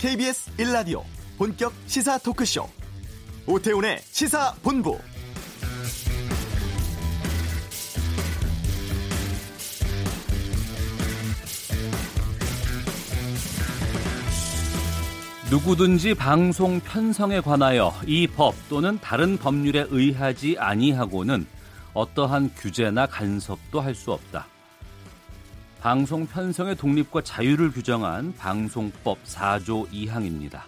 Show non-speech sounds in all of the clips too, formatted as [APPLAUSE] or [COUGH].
KBS 1라디오 본격 시사 토크쇼 오태훈의 시사본부 누구든지 방송 편성에 관하여 이 법 또는 다른 법률에 의하지 아니하고는 어떠한 규제나 간섭도 할 수 없다. 방송 편성의 독립과 자유를 규정한 방송법 4조 2항입니다.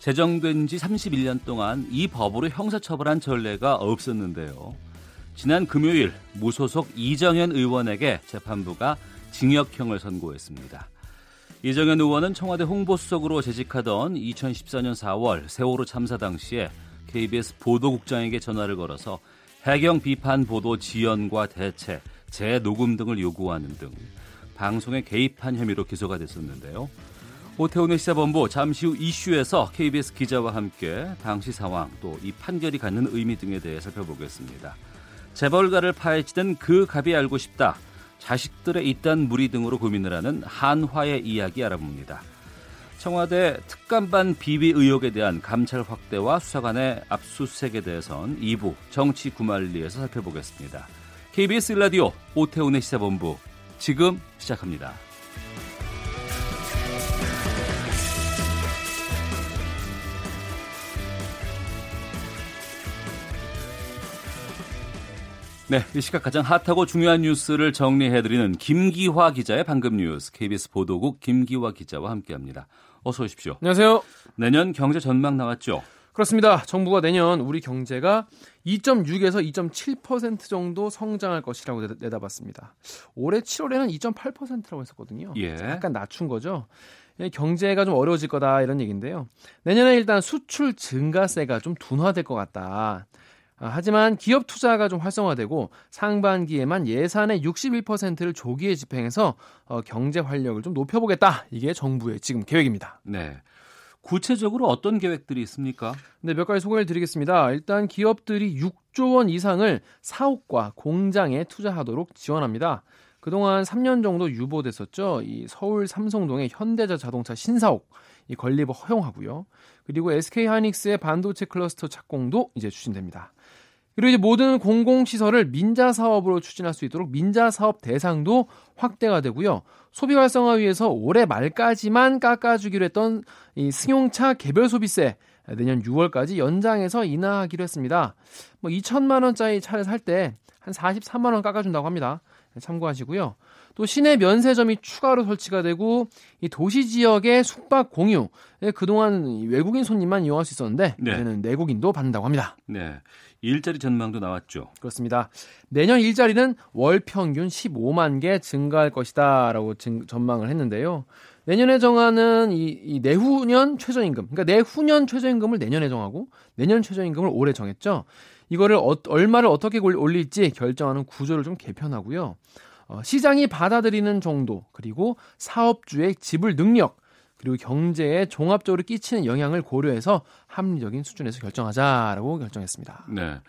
제정된 지 31년 동안 이 법으로 형사처벌한 전례가 없었는데요. 지난 금요일 무소속 이정현 의원에게 재판부가 징역형을 선고했습니다. 이정현 의원은 청와대 홍보수석으로 재직하던 2014년 4월 세월호 참사 당시에 KBS 보도국장에게 전화를 걸어서 해경 비판 보도 지연과 대체, 재녹음 등을 요구하는 등 방송에 개입한 혐의로 기소가 됐었는데요. 오태훈의 시사본부 잠시 후 이슈에서 KBS 기자와 함께 당시 상황 또 이 판결이 갖는 의미 등에 대해 살펴보겠습니다. 재벌가를 파헤치던 그 갑이 알고 싶다. 자식들의 이딴 무리 등으로 고민을 하는 한화의 이야기 알아봅니다. 청와대 특감반 비비 의혹에 대한 감찰 확대와 수사관의 압수수색에 대해선 2부 정치 구말리에서 살펴보겠습니다. KBS 라디오 오태훈의 시사본부 지금 시작합니다. 네, 이 시각 가장 핫하고 중요한 뉴스를 정리해드리는 김기화 기자의 방금 뉴스 KBS 보도국 김기화 기자와 함께합니다. 어서 오십시오. 안녕하세요. 내년 경제 전망 나왔죠? 그렇습니다. 정부가 내년 우리 경제가 2.6에서 2.7% 정도 성장할 것이라고 내다봤습니다. 올해 7월에는 2.8%라고 했었거든요. 예. 약간 낮춘 거죠. 예, 경제가 좀 어려워질 거다 이런 얘기인데요. 내년에 일단 수출 증가세가 좀 둔화될 것 같다. 아, 하지만 기업 투자가 좀 활성화되고 상반기에만 예산의 61%를 조기에 집행해서 어, 경제 활력을 좀 높여보겠다. 이게 정부의 지금 계획입니다. 네. 구체적으로 어떤 계획들이 있습니까? 네, 몇 가지 소개를 드리겠습니다. 일단 기업들이 6조 원 이상을 사옥과 공장에 투자하도록 지원합니다. 그동안 3년 정도 유보됐었죠. 이 서울 삼성동의 현대자 자동차 신사옥 이 건립을 허용하고요. 그리고 SK 하이닉스의 반도체 클러스터 착공도 이제 추진됩니다. 그리고 이제 모든 공공시설을 민자 사업으로 추진할 수 있도록 민자 사업 대상도 확대가 되고요. 소비 활성화 위해서 올해 말까지만 깎아주기로 했던 이 승용차 개별 소비세 내년 6월까지 연장해서 인하하기로 했습니다. 뭐 2천만 원짜리 차를 살 때 한 43만 원 깎아준다고 합니다. 참고하시고요. 또 시내 면세점이 추가로 설치가 되고 이 도시 지역의 숙박 공유 그동안 외국인 손님만 이용할 수 있었는데 네. 이제는 내국인도 받는다고 합니다. 네. 일자리 전망도 나왔죠. 그렇습니다. 내년 일자리는 월 평균 15만 개 증가할 것이다라고 증, 전망을 했는데요. 내년에 정하는 이, 이, 내후년 최저임금, 그러니까 내후년 최저임금을 내년에 정하고 내년 최저임금을 올해 정했죠. 이거를 어, 얼마를 어떻게 올릴지 결정하는 구조를 좀 개편하고요. 어, 시장이 받아들이는 정도 그리고 사업주의 지불 능력 그리고 경제에 종합적으로 끼치는 영향을 고려해서 합리적인 수준에서 결정하자라고 결정했습니다. 네.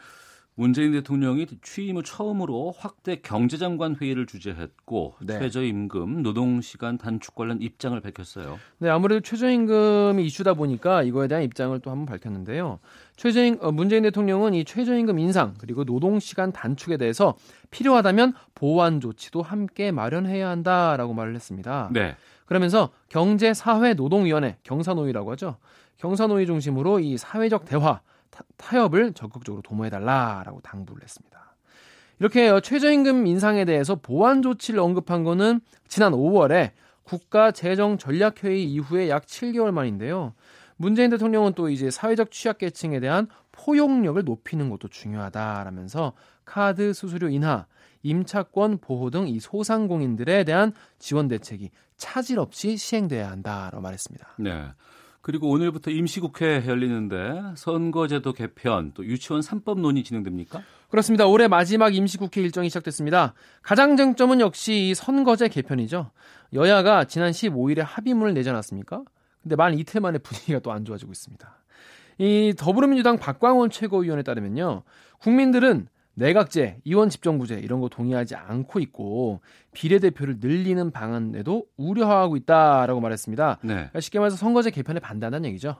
문재인 대통령이 취임 후 처음으로 확대 경제장관 회의를 주재했고 네. 최저임금, 노동시간 단축 관련 입장을 밝혔어요. 네, 아무래도 최저임금이 이슈다 보니까 이거에 대한 입장을 또 한번 밝혔는데요. 최저임 어, 문재인 대통령은 이 최저임금 인상 그리고 노동시간 단축에 대해서 필요하다면 보완 조치도 함께 마련해야 한다라고 말을 했습니다. 네. 그러면서 경제 사회 노동위원회 경사노위라고 하죠. 경사노위 중심으로 이 사회적 대화 타, 협을 적극적으로 도모해달라라고 당부를 했습니다. 이렇게 최저임금 인상에 대해서 보완 조치를 언급한 거는 지난 5월에 국가재정전략회의 이후에 약 7개월 만인데요. 문재인 대통령은 또 이제 사회적 취약계층에 대한 포용력을 높이는 것도 중요하다라면서 카드 수수료 인하, 임차권 보호 등 이 소상공인들에 대한 지원 대책이 차질 없이 시행돼야 한다라고 말했습니다. 네. 그리고 오늘부터 임시국회 열리는데 선거제도 개편 또 유치원 3법 논의 진행됩니까? 그렇습니다. 올해 마지막 임시국회 일정이 시작됐습니다. 가장 쟁점은 역시 선거제 개편이죠. 여야가 지난 15일에 합의문을 내지 않았습니까? 근데 만 이틀 만에 분위기가 또 안 좋아지고 있습니다. 이 더불어민주당 박광원 최고위원에 따르면요. 국민들은 내각제, 이원 집정부제 이런 거 동의하지 않고 있고 비례대표를 늘리는 방안에도 우려하고 있다라고 말했습니다. 네. 그러니까 쉽게 말해서 선거제 개편에 반대한다는 얘기죠.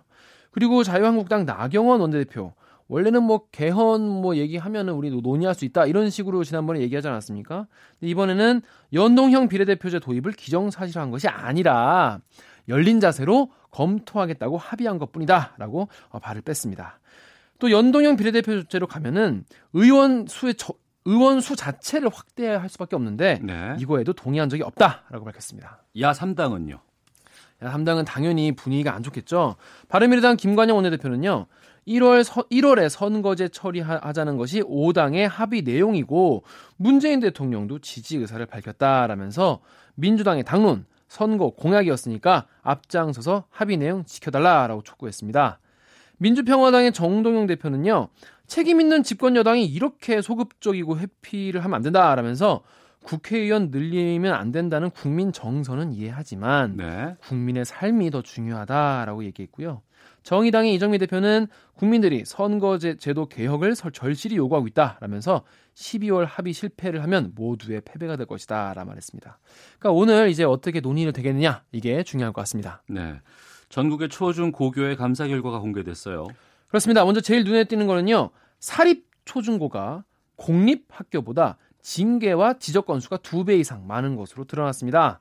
그리고 자유한국당 나경원 원내대표 원래는 뭐 개헌 뭐 얘기하면은 우리 논의할 수 있다 이런 식으로 지난번에 얘기하지 않았습니까? 이번에는 연동형 비례대표제 도입을 기정사실화한 것이 아니라 열린 자세로 검토하겠다고 합의한 것뿐이다라고 어, 발을 뺐습니다. 또 연동형 비례대표제로 가면은 의원 수의 저, 의원 수 자체를 확대할 수밖에 없는데 네. 이거에도 동의한 적이 없다라고 밝혔습니다. 야 3당은요? 야 3당은 당연히 분위기가 안 좋겠죠. 바른미래당 김관영 원내대표는요. 1월 서, 1월에 선거제 처리하자는 것이 5당의 합의 내용이고 문재인 대통령도 지지 의사를 밝혔다라면서 민주당의 당론 선거 공약이었으니까 앞장서서 합의 내용 지켜달라라고 촉구했습니다. 민주평화당의 정동영 대표는요, 책임 있는 집권 여당이 이렇게 소극적이고 회피를 하면 안 된다라면서 국회의원 늘리면 안 된다는 국민 정서는 이해하지만 네. 국민의 삶이 더 중요하다라고 얘기했고요. 정의당의 이정미 대표는 국민들이 선거제 제도 개혁을 절실히 요구하고 있다라면서 12월 합의 실패를 하면 모두의 패배가 될 것이다라 말했습니다. 그러니까 오늘 이제 어떻게 논의를 되겠느냐 이게 중요할 것 같습니다. 네. 전국의 초중 고교의 감사 결과가 공개됐어요. 그렇습니다. 먼저 제일 눈에 띄는 거는요. 사립 초중고가 공립 학교보다 징계와 지적 건수가 두 배 이상 많은 것으로 드러났습니다.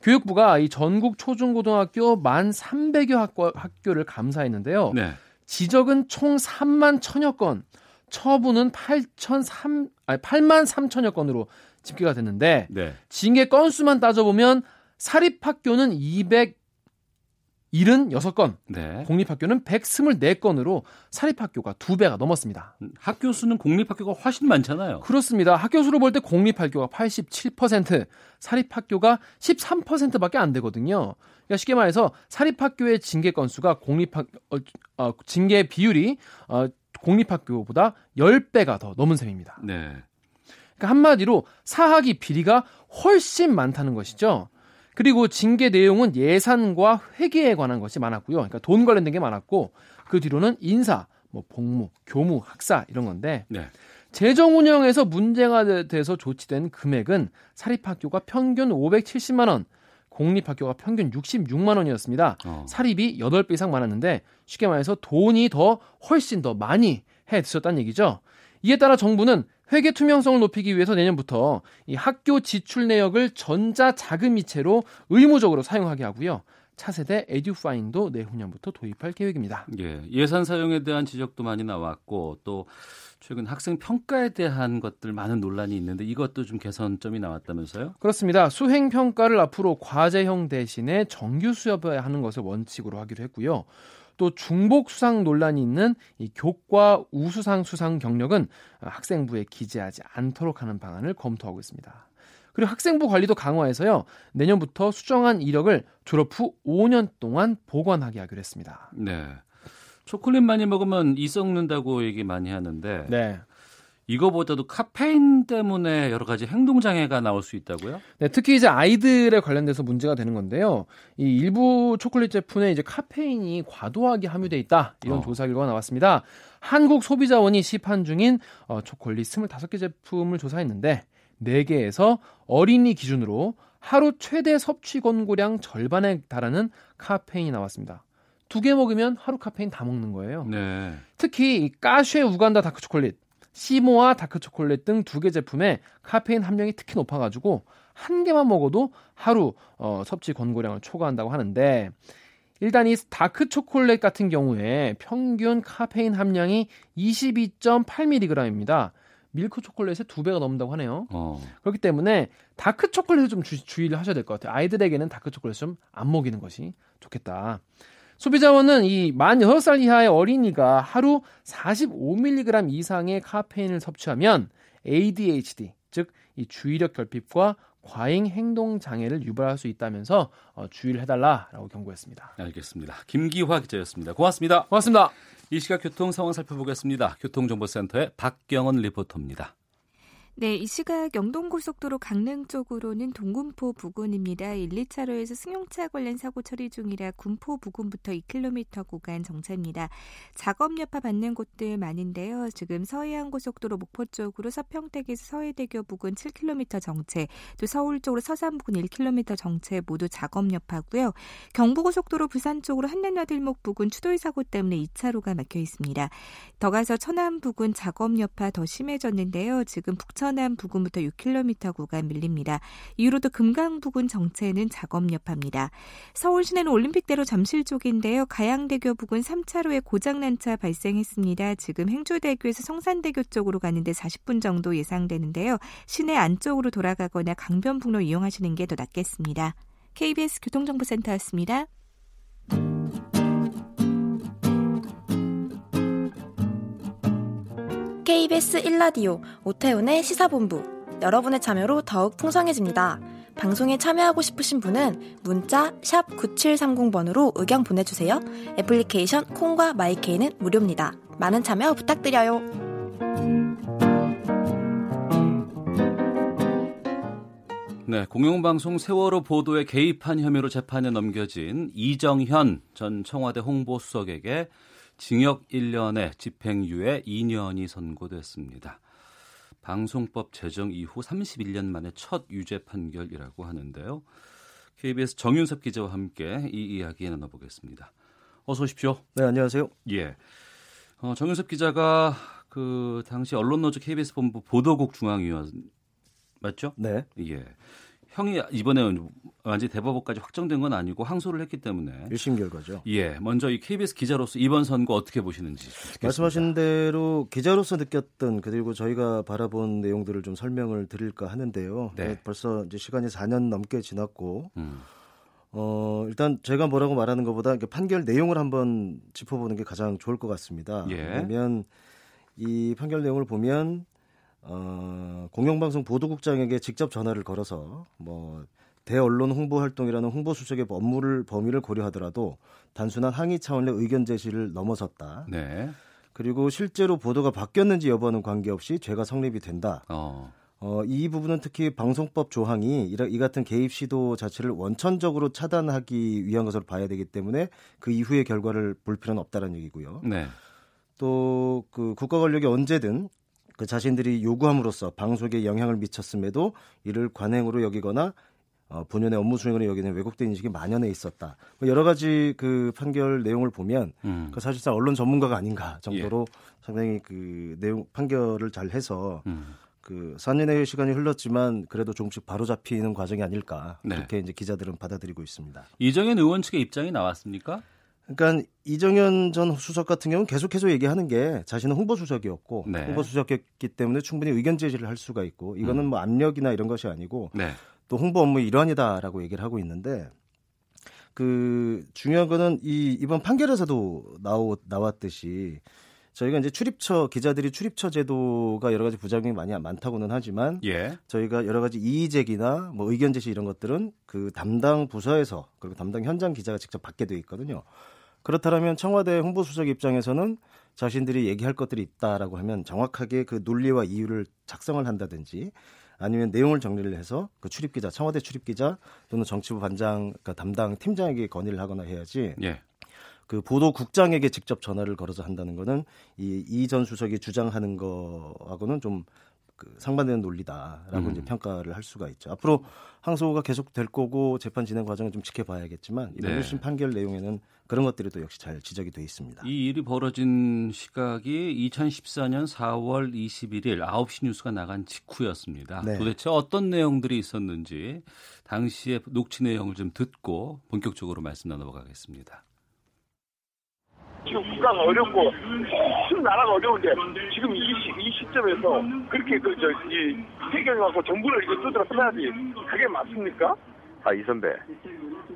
교육부가 이 전국 초중고등학교 만 300여 학교, 학교를 감사했는데요. 네. 지적은 총 3만 천여 건, 처분은 8천 3 아니 8만 3천여 건으로 집계가 됐는데 네. 징계 건수만 따져보면 사립 학교는 200 76건, 네. 공립학교는 124건으로 사립학교가 두 배가 넘었습니다. 음, 학교 수는 공립학교가 훨씬 많잖아요. 그렇습니다. 학교 수로 볼 때 공립학교가 87%, 사립학교가 13%밖에 안 되거든요. 그러니까 쉽게 말해서 사립학교의 징계 건수가 공립학 어, 어, 징계 비율이 어, 공립학교보다 10배가 더 넘은 셈입니다. 네. 그러니까 한마디로 사학이 비리가 훨씬 많다는 것이죠. 그리고 징계 내용은 예산과 회계에 관한 것이 많았고요. 그러니까 돈 관련된 게 많았고 그 뒤로는 인사, 뭐 복무, 교무, 학사 이런 건데 네. 재정 운영에서 문제가 돼서 조치된 금액은 사립학교가 평균 570만 원, 공립학교가 평균 66만 원이었습니다. 어. 사립이 8배 이상 많았는데 쉽게 말해서 돈이 더 훨씬 더 많이 해 드셨다는 얘기죠. 이에 따라 정부는 회계 투명성을 높이기 위해서 내년부터 이 학교 지출 내역을 전자 자금이체로 의무적으로 사용하게 하고요. 차세대 에듀파인도 내후년부터 도입할 계획입니다. 예, 예산 사용에 대한 지적도 많이 나왔고 또 최근 학생 평가에 대한 것들 많은 논란이 있는데 이것도 좀 개선점이 나왔다면서요? 그렇습니다. 수행 평가를 앞으로 과제형 대신에 정규 수업하는 것을 원칙으로 하기로 했고요. 또 중복 수상 논란이 있는 이 교과 우수상 수상 경력은 학생부에 기재하지 않도록 하는 방안을 검토하고 있습니다. 그리고 학생부 관리도 강화해서요. 내년부터 수정한 이력을 졸업 후 5년 동안 보관하게 하기로 했습니다. 네. 초콜릿 많이 먹으면 이 썩는다고 얘기 많이 하는데 네. 이거보다도 카페인 때문에 여러 가지 행동 장애가 나올 수 있다고요? 네, 특히 이제 아이들에 관련돼서 문제가 되는 건데요. 이 일부 초콜릿 제품에 이제 카페인이 과도하게 함유돼 있다 이런 어. 조사 결과가 나왔습니다. 한국 소비자원이 시판 중인 어, 초콜릿 25개 제품을 조사했는데 4개에서 어린이 기준으로 하루 최대 섭취 권고량 절반에 달하는 카페인이 나왔습니다. 두 개 먹으면 하루 카페인 다 먹는 거예요. 네. 특히 이 까쉐 우간다 다크 초콜릿 시모와 다크초콜릿 등 두 개 제품에 카페인 함량이 특히 높아가지고 한 개만 먹어도 하루 어, 섭취 권고량을 초과한다고 하는데 일단 이 다크 초콜릿 같은 경우에 평균 카페인 함량이 22.8mg입니다. 밀크 초콜릿의 두 배가 넘는다고 하네요. 어. 그렇기 때문에 다크 초콜릿을 좀 주, 의를 하셔야 될 것 같아요. 아이들에게는 다크 초콜릿 좀 안 먹이는 것이 좋겠다. 소비자원은 이 만 6살 이하의 어린이가 하루 45mg 이상의 카페인을 섭취하면 ADHD, 즉 이 주의력 결핍과 과잉 행동 장애를 유발할 수 있다면서 어, 주의를 해달라라고 경고했습니다. 알겠습니다. 김기화 기자였습니다. 고맙습니다. 고맙습니다. 이 시각 교통 상황 살펴보겠습니다. 교통정보센터의 박경원 리포터입니다. 네, 이 시각 영동고속도로 강릉 쪽으로는 동군포 부근입니다. 1, 2차로에서 승용차 관련 사고 처리 중이라 군포 부근부터 2km 구간 정체입니다. 작업 여파 받는 곳들 많은데요. 지금 서해안고속도로 목포 쪽으로 서평택에서 서해대교 부근 7km 정체, 또 서울 쪽으로 서산 부근 1km 정체 모두 작업 여파고요. 경부고속도로 부산 쪽으로 한남나들목 부근 추돌 사고 때문에 2차로가 막혀 있습니다. 더 가서 천안 부근 작업 여파 더 심해졌는데요. 지금 북천 서남 부근부터 6km 구간 밀립니다. 이후로도 금강 부근 정체는 작업 여파입니다. 서울 시내는 올림픽대로 잠실 쪽인데요. 가양대교 부근 3차로에 고장난 차 발생했습니다. 지금 행주대교에서 성산대교 쪽으로 가는데 40분 정도 예상되는데요. 시내 안쪽으로 돌아가거나 강변북로 이용하시는 게 더 낫겠습니다. KBS 교통정보센터였습니다. KBS 1라디오 오태훈의 시사본부 여러분의 참여로 더욱 풍성해집니다. 방송에 참여하고 싶으신 분은 문자 9730번으로 의견 보내주세요. 애플리케이션 콩과 마이케이는 무료입니다. 많은 참여 부탁드려요. 네, 공영방송 세월호 보도에 개입한 혐의로 재판에 넘겨진 이정현 전 청와대 홍보수석에게 징역 1년에 집행유예 2년이 선고됐습니다. 방송법 제정 이후 31년 만에 첫 유죄 판결이라고 하는데요. KBS 정윤섭 기자와 함께 이 이야기 나눠보겠습니다. 어서 오십시오. 네, 안녕하세요. 예. 어, 정윤섭 기자가 그 당시 언론노조 KBS 본부 보도국 중앙위원 맞죠? 네. 예. 형이 이번에 완전 대법원까지 확정된 건 아니고 항소를 했기 때문에 1심 결과죠. 예, 먼저 이 KBS 기자로서 이번 선거 어떻게 보시는지 듣겠습니다. 말씀하신 대로 기자로서 느꼈던 그리고 저희가 바라본 내용들을 좀 설명을 드릴까 하는데요. 네. 벌써 이제 시간이 4년 넘게 지났고 음, 어, 일단 제가 뭐라고 말하는 것보다 판결 내용을 한번 짚어보는 게 가장 좋을 것 같습니다. 예. 왜냐하면 이 판결 내용을 보면 어, 공영방송 보도국장에게 직접 전화를 걸어서 뭐 대언론 홍보 활동이라는 홍보 수석의 업무를 범위를 고려하더라도 단순한 항의 차원의 의견 제시를 넘어섰다. 네. 그리고 실제로 보도가 바뀌었는지 여부와는 관계없이 죄가 성립이 된다. 어, 어, 이 부분은 특히 방송법 조항이 이, 이 같은 개입 시도 자체를 원천적으로 차단하기 위한 것으로 봐야 되기 때문에 그 이후의 결과를 볼 필요는 없다는 얘기고요. 네. 또그 국가 권력이 언제든 그 자신들이 요구함으로써 방송에 영향을 미쳤음에도 이를 관행으로 여기거나 어, 본연의 업무 수행으로 여기는 왜곡된 인식이 만연해 있었다. 뭐 여러 가지 그 판결 내용을 보면 음, 그 사실상 언론 전문가가 아닌가 정도로 상당히 그 내용 판결을 잘 해서 음, 그 4년의 시간이 흘렀지만 그래도 조금씩 바로 잡히는 과정이 아닐까 네. 그렇게 이제 기자들은 받아들이고 있습니다. 이정현 의원 측의 입장이 나왔습니까? 그러니까 이정현 전 수석 같은 경우는 계속해서 얘기하는 게 자신은 홍보 수석이었고 네. 홍보 수석이었기 때문에 충분히 의견 제시를 할 수가 있고 이거는 음. 뭐 압력이나 이런 것이 아니고 네. 또 홍보 업무 일환이다라고 얘기를 하고 있는데 그 중요한 거는 이 이번 판결에서도 나오, 나왔듯이 저희가 이제 출입처 기자들이 출입처 제도가 여러 가지 부작용이 많이 많다고는 하지만 예. 저희가 여러 가지 이의 제기나 뭐 의견 제시 이런 것들은 그 담당 부서에서 그리고 담당 현장 기자가 직접 받게 돼 있거든요. 그렇다면 청와대 홍보수석 입장에서는 자신들이 얘기할 것들이 있다라고 하면 정확하게 그 논리와 이유를 작성을 한다든지 아니면 내용을 정리를 해서 그 출입 기자, 청와대 출입 기자 또는 정치부 반장, 그러니까 담당 팀장에게 건의를 하거나 해야지 예. 그 보도 국장에게 직접 전화를 걸어서 한다는 거는 이 이 전 수석이 주장하는 거하고는 좀 그 상반되는 논리다라고 음. 이제 평가를 할 수가 있죠. 앞으로 항소가 계속 될 거고 재판 진행 과정을 좀 지켜봐야겠지만 이번 네. 1심 판결 내용에는 그런 것들이 또 역시 잘 지적이 돼 있습니다. 이 일이 벌어진 시각이 2014년 4월 21일 9시 뉴스가 나간 직후였습니다. 네. 도대체 어떤 내용들이 있었는지 당시의 녹취 내용을 좀 듣고 본격적으로 말씀 나눠보겠습니다. 지금 국가가 어렵고 큰 나라가 어려운데 지금 이, 시, 이 시점에서 그렇게 그저이 해결하고 정부를 이거 두드러 써야지 그게 맞습니까? 아, 이 선배.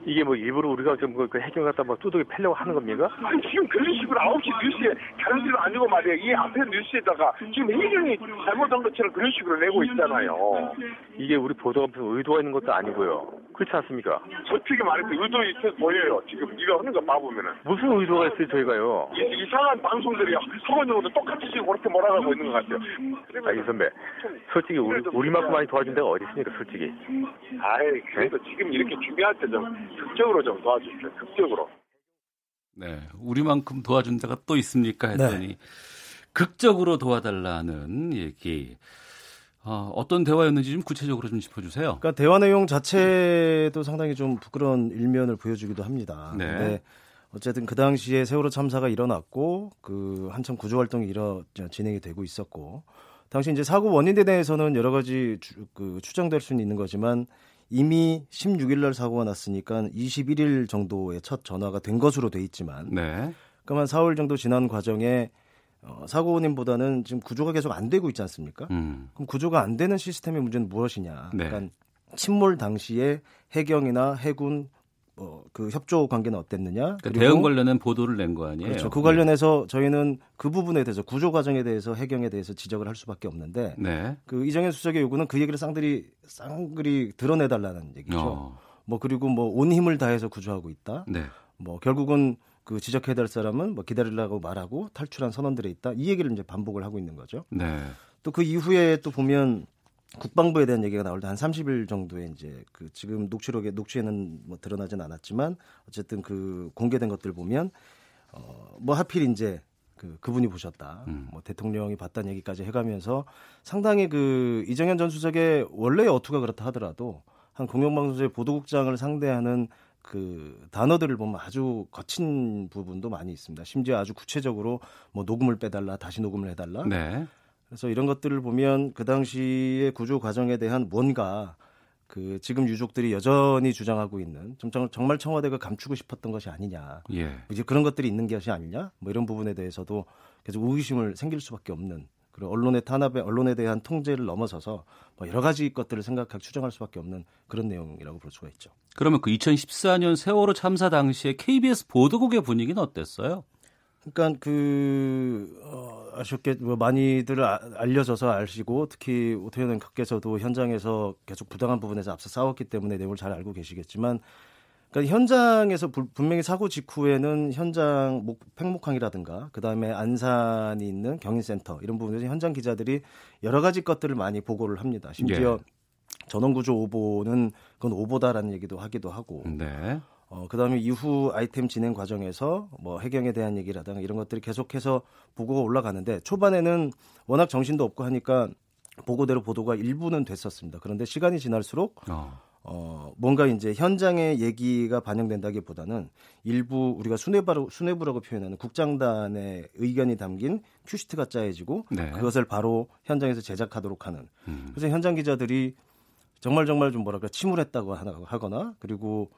이게 뭐 일부러 우리가 좀그 해경 갖다 막 두둑이 패려고 하는 겁니까? 아니 지금 그런 식으로 9시 뉴스에 다른 데는 아니고 말이야 이 앞에 뉴스에다가 지금 해경이 잘못한 것처럼 그런 식으로 내고 있잖아요. 이게 우리 보도가 무슨 의도가 있는 것도 아니고요. 그렇지 않습니까? 솔직히 말해서 의도 있어 보여요. 지금 네가 하는 거 봐보면은. 무슨 의도가 있어요, 저희가요? 이, 이상한 방송들이 서원적으로 똑같이 지금 그렇게 몰아가고 있는 것 같아요. 아, 이 선배. 솔직히 우리, 우리만큼 많이 도와준 데가 어디 있습니까, 솔직히? 아이, 그래도 지금 이렇게 준비할 때 좀 극적으로 좀 도와주십시오. 극적으로. 네, 우리만큼 도와준 데가 또 있습니까 했더니 극적으로 도와달라는 얘기. 어, 어떤 대화였는지 좀 구체적으로 좀 짚어주세요. 그러니까 대화 내용 자체도 상당히 좀 부끄러운 일면을 보여주기도 합니다. 네. 근데 어쨌든 그 당시에 세월호 참사가 일어났고 그 한참 구조 활동이 일어 진행이 되고 있었고 당시 이제 사고 원인에 대해서는 여러 가지 주, 그 추정될 수는 있는 거지만 이미 16일 날 사고가 났으니까 21일 정도의 첫 전화가 된 것으로 돼 있지만 네. 한 4월 정도 지난 과정에 어, 사고 원인보다는 지금 구조가 계속 안 되고 있지 않습니까? 음. 그럼 구조가 안 되는 시스템의 문제는 무엇이냐? 네. 그러니까 침몰 당시에 해경이나 해군 어, 그 협조 관계는 어땠느냐? 그러니까 대응 관련된 보도를 낸 거 아니에요? 그렇죠. 그 관련해서 저희는 그 부분에 대해서 구조 과정에 대해서 해경에 대해서 지적을 할 수밖에 없는데 네. 그 이정현 수석의 요구는 그 얘기를 쌍들이 쌍그리 드러내달라는 얘기죠. 어. 뭐 그리고 뭐 온 힘을 다해서 구조하고 있다. 네. 뭐 결국은 그 지적해야 될 사람은 뭐 기다리라고 말하고 탈출한 선원들에 있다. 이 얘기를 이제 반복을 하고 있는 거죠. 네. 또 그 이후에 또 보면 국방부에 대한 얘기가 나올 때 한 30일 정도에 이제 그 지금 녹취록에 녹취에는 뭐 드러나진 않았지만 어쨌든 그 공개된 것들 보면 어뭐 하필 이제 그 그분이 보셨다. 음. 뭐 대통령이 봤다는 얘기까지 해가면서 상당히 그 이정현 전 수석의 원래의 어투가 그렇다 하더라도 한 공영방송의 보도국장을 상대하는 그 단어들을 보면 아주 거친 부분도 많이 있습니다. 심지어 아주 구체적으로 뭐 녹음을 빼달라, 다시 녹음을 해달라. 네. 그래서 이런 것들을 보면 그 당시의 구조 과정에 대한 뭔가 그 지금 유족들이 여전히 주장하고 있는 정말 청와대가 감추고 싶었던 것이 아니냐. 예. 이제 그런 것들이 있는 것이 아니냐. 뭐 이런 부분에 대해서도 계속 의구심을 생길 수밖에 없는 그리고 언론의 탄압에 언론에 대한 통제를 넘어서서 뭐 여러 가지 것들을 생각하고 추정할 수밖에 없는 그런 내용이라고 볼 수가 있죠. 그러면 그 2014년 세월호 참사 당시에 KBS 보도국의 분위기는 어땠어요? 그러니까 그 어, 아쉽게 뭐 많이들 아- 알려져서 아시고 특히 오태현 앵커께서도 현장에서 계속 부당한 부분에서 앞서 싸웠기 때문에 내용을 잘 알고 계시겠지만 그러니까 현장에서 불- 분명히 사고 직후에는 현장 목, 팽목항이라든가 그다음에 안산이 있는 경인센터 이런 부분에서 현장 기자들이 여러 가지 것들을 많이 보고를 합니다. 심지어 전원구조 오보는 그건 오보다라는 얘기도 하기도 하고 네. 어, 그 다음에 이후 아이템 진행 과정에서 뭐 해경에 대한 얘기라든가 이런 것들이 계속해서 보고가 올라가는데 초반에는 워낙 정신도 없고 하니까 보고대로 보도가 일부는 됐었습니다. 그런데 시간이 지날수록 어. 어, 뭔가 이제 현장의 얘기가 반영된다기 보다는 일부 우리가 수뇌부라고, 수뇌부라고 표현하는 국장단의 의견이 담긴 큐시트가 짜여지고 네. 그것을 바로 현장에서 제작하도록 하는 음. 그래서 현장 기자들이 정말 정말 좀 뭐랄까 침울했다고 하거나 그리고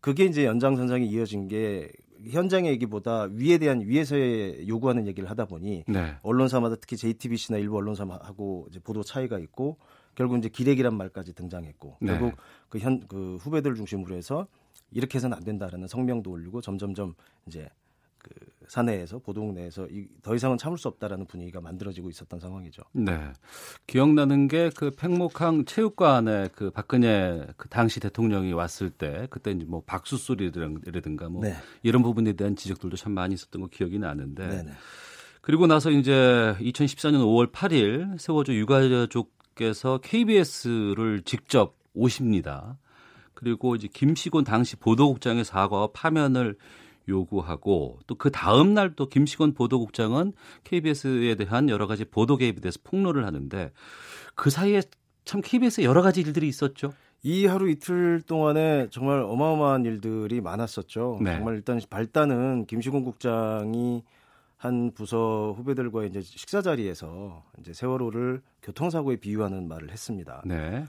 그게 이제 연장선상에 이어진 게 현장의 얘기보다 위에 대한 위에서의 요구하는 얘기를 하다 보니 네. 언론사마다 특히 JTBC나 일부 언론사하고 이제 보도 차이가 있고 결국 이제 기레기란 말까지 등장했고 네. 결국 그현그 후배들 중심으로 해서 이렇게 해서는 안 된다라는 성명도 올리고 점점점 이제 그 사내에서 보도국 내에서 이, 더 이상은 참을 수 없다라는 분위기가 만들어지고 있었던 상황이죠. 네. 기억나는 게 그 팽목항 체육관에 그 박근혜 그 당시 대통령이 왔을 때 그때 이제 뭐 박수 소리라든가 뭐 네. 이런 부분에 대한 지적들도 참 많이 있었던 거 기억이 나는데 네네. 그리고 나서 이제 2014년 5월 8일 세워조 유가족께서 KBS를 직접 오십니다. 그리고 이제 김시곤 당시 보도국장의 사과와 파면을 요구하고 또 그 다음 날 또 김시곤 보도국장은 KBS에 대한 여러 가지 보도 개입에 대해서 폭로를 하는데 그 사이에 참 KBS에 여러 가지 일들이 있었죠. 이 하루 이틀 동안에 정말 어마어마한 일들이 많았었죠. 네. 정말 일단 발단은 김시곤 국장이 한 부서 후배들과 이제 식사 자리에서 이제 세월호를 교통사고에 비유하는 말을 했습니다. 네.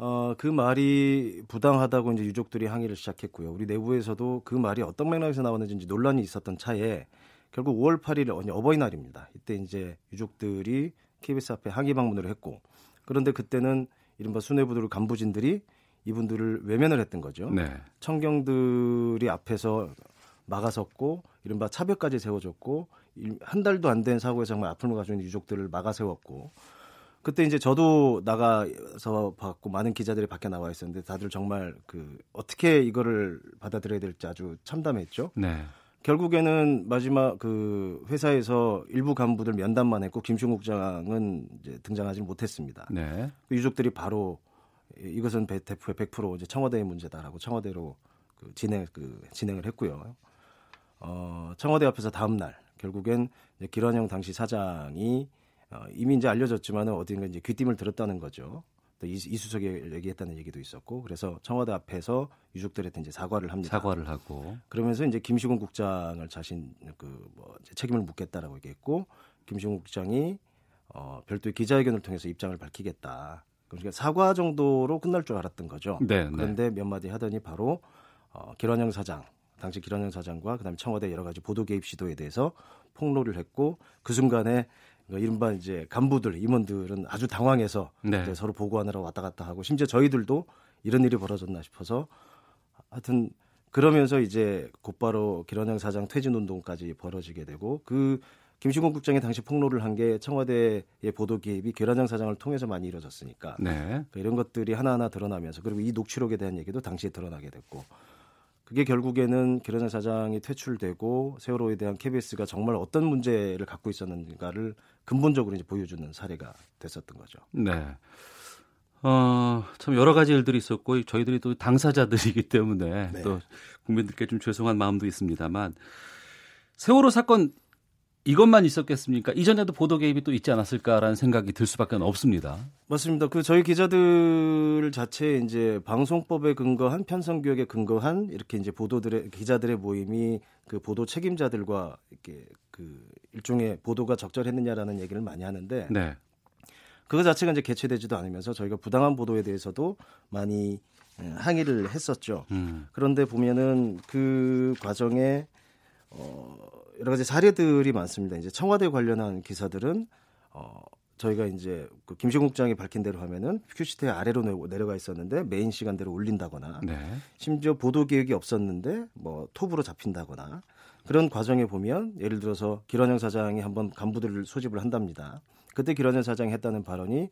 어, 그 말이 부당하다고 이제 유족들이 항의를 시작했고요. 우리 내부에서도 그 말이 어떤 맥락에서 나왔는지 논란이 있었던 차에 결국 5월 8일 어- 어버이날입니다. 이때 이제 유족들이 KBS 앞에 항의 방문을 했고 그런데 그때는 이른바 수뇌부들 간부진들이 이분들을 외면을 했던 거죠. 네. 청경들이 앞에서 막아섰고 이른바 차벽까지 세워줬고 한 달도 안 된 사고에서 정말 아픔을 있는 유족들을 막아 세웠고 그때 이제 저도 나가서 봤고 많은 기자들이 밖에 나와 있었는데 다들 정말 그 어떻게 이거를 받아들여야 될지 아주 참담했죠. 네. 결국에는 마지막 그 회사에서 일부 간부들 면담만 했고 김충 국 장은 이제 등장하지 못했습니다. 네. 그 유족들이 바로 이것은 100% 이제 청와대의 문제다라고 청와대로 그 진행 그 진행을 했고요. 어, 청와대 앞에서 다음 날 결국엔 이제 기란영 당시 사장이 어, 이미 이제 알려졌지만은 어딘가 이제 귀띔을 들었다는 거죠. 또 이수석이 얘기했다는 얘기도 있었고 그래서 청와대 앞에서 유족들한테 이제 사과를 합니다. 사과를 하고 그러면서 이제 김시곤 국장을 자신 그뭐 책임을 묻겠다라고 얘기했고 김시곤 국장이 어, 별도의 기자회견을 통해서 입장을 밝히겠다. 그러니까 사과 정도로 끝날 줄 알았던 거죠. 네, 네. 그런데 몇 마디 하더니 바로 어, 길원영 사장, 당시 길원영 사장과 그다음에 청와대 여러 가지 보도 개입 시도에 대해서 폭로를 했고 그 순간에 이른바 이제 간부들 임원들은 아주 당황해서 네. 서로 보고하느라 왔다 갔다 하고 심지어 저희들도 이런 일이 벌어졌나 싶어서 하여튼 그러면서 이제 곧바로 길원영 사장 퇴진 운동까지 벌어지게 되고 그 김시곤 국장이 당시 폭로를 한 게 청와대의 보도 개입이 계란장 사장을 통해서 많이 이루어졌으니까 네. 그 이런 것들이 하나하나 드러나면서 그리고 이 녹취록에 대한 얘기도 당시에 드러나게 됐고 그게 결국에는 계란장 사장이 퇴출되고 세월호에 대한 KBS가 정말 어떤 문제를 갖고 있었는가를 근본적으로 이제 보여주는 사례가 됐었던 거죠. 네. 어, 참 여러 가지 일들이 있었고 저희들이 또 당사자들이기 때문에 네. 또 국민들께 좀 죄송한 마음도 있습니다만 세월호 사건 이것만 있었겠습니까? 이전에도 보도 개입이 또 있지 않았을까라는 생각이 들 수밖에 없습니다. 맞습니다. 그 저희 기자들 자체 이제 방송법에 근거한 편성 교육에 근거한 이렇게 이제 보도들의 기자들의 모임이 그 보도 책임자들과 이렇게 그 일종의 보도가 적절했느냐라는 얘기를 많이 하는데 네. 그거 자체가 이제 개최되지도 않으면서 저희가 부당한 보도에 대해서도 많이 예, 항의를 했었죠. 음. 그런데 보면은 그 과정에 어 여러 가지 사례들이 많습니다. 이제 청와대 관련한 기사들은 어 저희가 이제 그 김시곤 국장이 밝힌 대로 하면은 큐시트의 아래로 내려가 있었는데 메인 시간대로 올린다거나 네. 심지어 보도 계획이 없었는데 뭐 톱으로 잡힌다거나 그런 과정에 보면 예를 들어서 기란영 사장이 한번 간부들을 소집을 한답니다. 그때 기란영 사장이 했다는 발언이 어,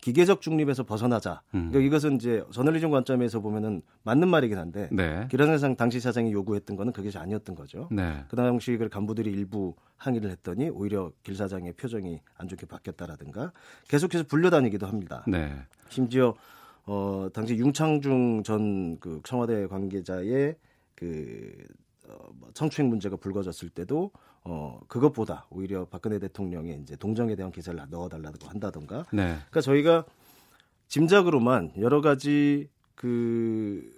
기계적 중립에서 벗어나자. 음. 그러니까 이것은 이제 저널리즘 관점에서 보면은 맞는 말이긴 한데 네. 사장 당시 사장이 요구했던 거는 그게 아니었던 거죠. 네. 그 당시 그 간부들이 일부 항의를 했더니 오히려 길 사장의 표정이 안 좋게 바뀌었다라든가 계속해서 불려다니기도 합니다. 네. 심지어 어 당시 윤창중 전 그 청와대 관계자의 그 어, 뭐 성추행 문제가 불거졌을 때도 어 그것보다 오히려 박근혜 대통령의 이제 동정에 대한 기사를 넣어달라고 한다던가. 네. 그러니까 저희가 짐작으로만 여러 가지 그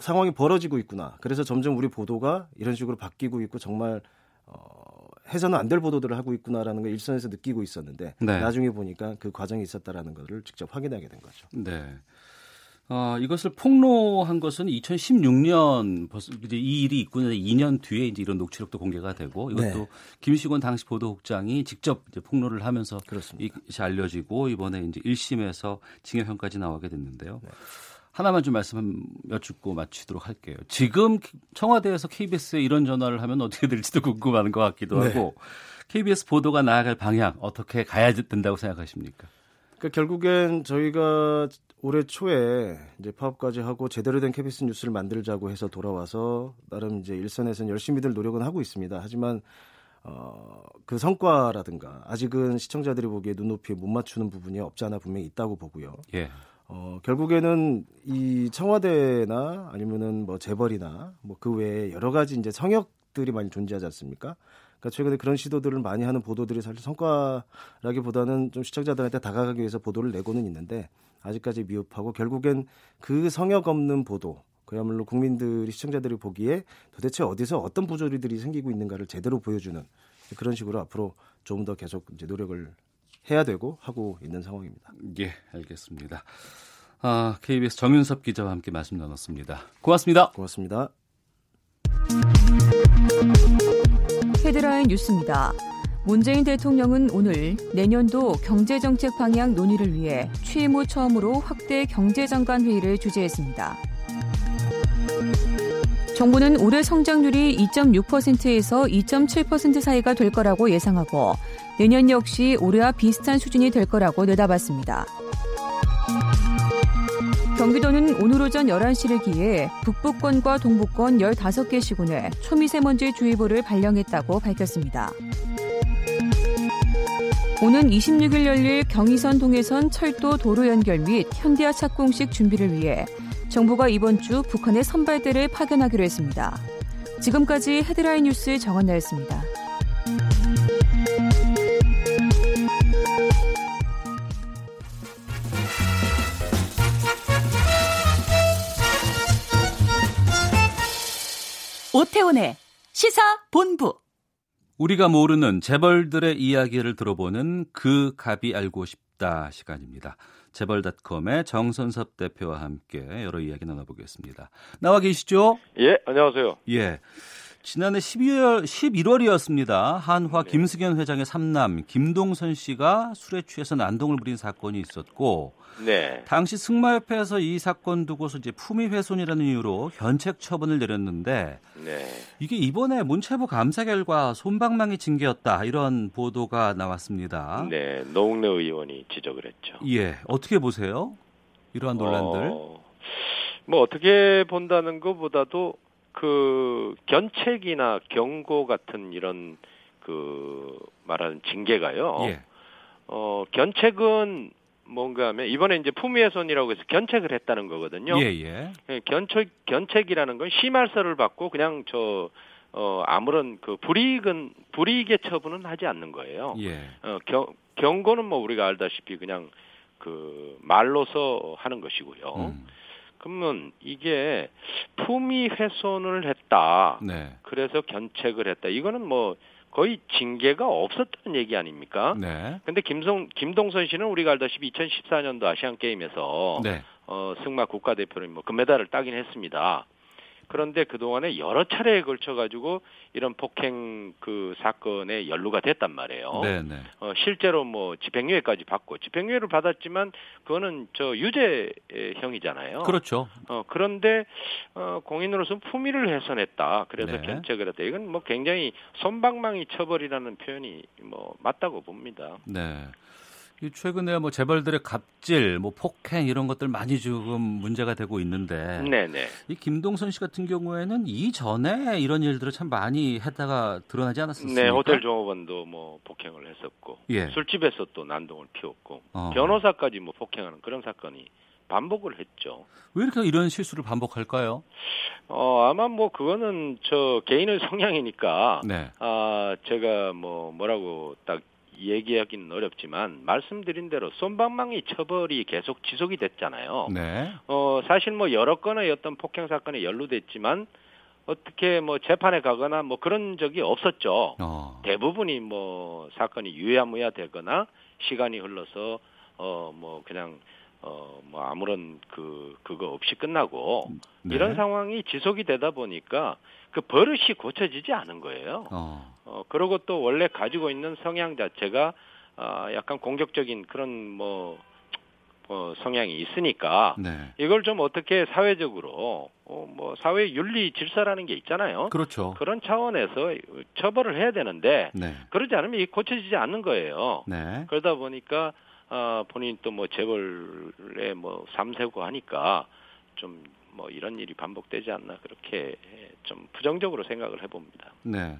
상황이 벌어지고 있구나. 그래서 점점 우리 보도가 이런 식으로 바뀌고 있고 정말 어, 해서는 안 될 보도들을 하고 있구나라는 걸 일선에서 느끼고 있었는데 네. 나중에 보니까 그 과정이 있었다라는 것을 직접 확인하게 된 거죠. 네. 어, 이것을 폭로한 것은 2016년 벌써 이제 이 일이 있고 나 2년 뒤에 이제 이런 녹취록도 공개가 되고 이것도 네. 김시곤 당시 보도국장이 직접 이제 폭로를 하면서 그렇습니다. 이것이 알려지고 이번에 이제 1심에서 징역형까지 나오게 됐는데요. 네. 하나만 좀 말씀 여쭙고 마치도록 할게요. 지금 청와대에서 KBS에 이런 전화를 하면 어떻게 될지도 궁금한 것 같기도 네. 하고 KBS 보도가 나아갈 방향 어떻게 가야 된다고 생각하십니까? 그러니까 결국엔 저희가 올해 초에 이제 파업까지 하고 제대로 된 KBS 뉴스를 만들자고 해서 돌아와서 나름 이제 일선에서는 열심히들 노력은 하고 있습니다. 하지만 어, 그 성과라든가 아직은 시청자들이 보기에 눈높이에 못 맞추는 부분이 없지 않아 분명히 있다고 보고요. 예. 어, 결국에는 이 청와대나 아니면은 뭐 재벌이나 뭐 그 외에 여러 가지 이제 성역들이 많이 존재하지 않습니까? 그러니까 최근에 그런 시도들을 많이 하는 보도들이 사실 성과라기보다는 좀 시청자들한테 다가가기 위해서 보도를 내고는 있는데 아직까지 미흡하고 결국엔 그 성역 없는 보도 그야말로 국민들이 시청자들이 보기에 도대체 어디서 어떤 부조리들이 생기고 있는가를 제대로 보여주는 그런 식으로 앞으로 좀 더 계속 이제 노력을 해야 되고 하고 있는 상황입니다. 예, 알겠습니다. 아, KBS 정윤섭 기자와 함께 말씀 나눴습니다. 고맙습니다. 고맙습니다. 헤드라인 뉴스입니다. 문재인 대통령은 오늘 내년도 경제정책 방향 논의를 위해 취임 후 처음으로 확대 경제장관 회의를 주재했습니다. 정부는 올해 성장률이 2.6%에서 2.7% 사이가 될 거라고 예상하고 내년 역시 올해와 비슷한 수준이 될 거라고 내다봤습니다. 경기도는 오늘 오전 11시를 기해 북부권과 동부권 15개 시군에 초미세먼지 주의보를 발령했다고 밝혔습니다. 오는 26일 열릴 경의선 동해선 철도 도로 연결 및 현대화 착공식 준비를 위해 정부가 이번 주 북한의 선발대를 파견하기로 했습니다. 지금까지 헤드라인 뉴스 정원나였습니다. 오태훈의 시사 본부. 우리가 모르는 재벌들의 이야기를 들어보는 그 갑이 알고 싶다 시간입니다. 재벌닷컴의 정선섭 대표와 함께 여러 이야기 나눠보겠습니다. 나와 계시죠? 예, 안녕하세요. 예. 지난해 12월 11월이었습니다. 한화 네. 김승현 회장의 삼남 김동선 씨가 술에 취해서 난동을 부린 사건이 있었고 네. 당시 승마협회에서 이 사건 두고서 이제 품위 훼손이라는 이유로 현책 처분을 내렸는데 네. 이게 이번에 문체부 감사 결과 손방망이 징계였다 이런 보도가 나왔습니다. 네, 노웅래 의원이 지적을 했죠. 예, 어떻게 보세요? 이러한 논란들. 어, 뭐 어떻게 본다는 것보다도 그 견책이나 경고 같은 이런 그 말하는 징계가요. 예. 어 견책은 뭔가 하면 이번에 이제 품위훼손이라고 해서 견책을 했다는 거거든요. 예, 예. 예 견책 견책이라는 건 심할서를 받고 그냥 저 어, 아무런 그 불이익은 불이익의 처분은 하지 않는 거예요. 예. 어, 경, 경고는 뭐 우리가 알다시피 그냥 그 말로서 하는 것이고요. 음. 그러면 이게 품위 훼손을 했다. 네. 그래서 견책을 했다. 이거는 뭐 거의 징계가 없었다는 얘기 아닙니까? 네. 근데 김성 김동선 씨는 우리가 알다시피 2014년도 아시안 게임에서 네. 어 승마 국가대표로 뭐 금메달을 따긴 했습니다. 그런데 그동안에 여러 차례에 걸쳐 가지고 이런 폭행 그 사건에 연루가 됐단 말이에요. 네네. 네. 어, 실제로 뭐 집행유예까지 받고 집행유예를 받았지만 그거는 저 유죄형이잖아요. 그렇죠. 어, 그런데 어, 공인으로서 품위를 훼손했다. 그래서 네. 견책을 했다. 이건 뭐 굉장히 손방망이 처벌이라는 표현이 뭐 맞다고 봅니다. 네. 최근에 뭐 재벌들의 갑질, 뭐 폭행 이런 것들 많이 지금 문제가 되고 있는데, 네네. 이 김동선 씨 같은 경우에는 이전에 이런 일들을 참 많이 했다가 드러나지 않았습니까? 네, 호텔 종업원도 뭐 폭행을 했었고, 예. 술집에서 또 난동을 피웠고, 어. 변호사까지 뭐 폭행하는 그런 사건이 반복을 했죠. 왜 이렇게 이런 실수를 반복할까요? 어, 아마 뭐 그거는 저 개인의 [LAUGHS] 성향이니까, 네. 아, 제가 뭐 뭐라고 딱 얘기하기는 어렵지만 말씀드린 대로 솜방망이 처벌이 계속 지속이 됐잖아요. 네. 어 사실 뭐 여러 건의 어떤 폭행 사건에 연루됐지만 어떻게 뭐 재판에 가거나 뭐 그런 적이 없었죠. 어. 대부분이 뭐 사건이 유야무야 되거나 시간이 흘러서 어 뭐 그냥 어 뭐 아무런 그 그거 없이 끝나고 네. 이런 상황이 지속이 되다 보니까 그 버릇이 고쳐지지 않은 거예요. 어. 어, 그리고 또 원래 가지고 있는 성향 자체가 어, 약간 공격적인 그런 뭐 어, 성향이 있으니까 네. 이걸 좀 어떻게 사회적으로 어, 뭐 사회 윤리 질서라는 게 있잖아요. 그렇죠. 그런 차원에서 처벌을 해야 되는데 네. 그러지 않으면 이 고쳐지지 않는 거예요. 네. 그러다 보니까 어, 본인 또 뭐 재벌에 뭐 삼세고 하니까 좀 뭐 이런 일이 반복되지 않나 그렇게 좀 부정적으로 생각을 해봅니다. 네.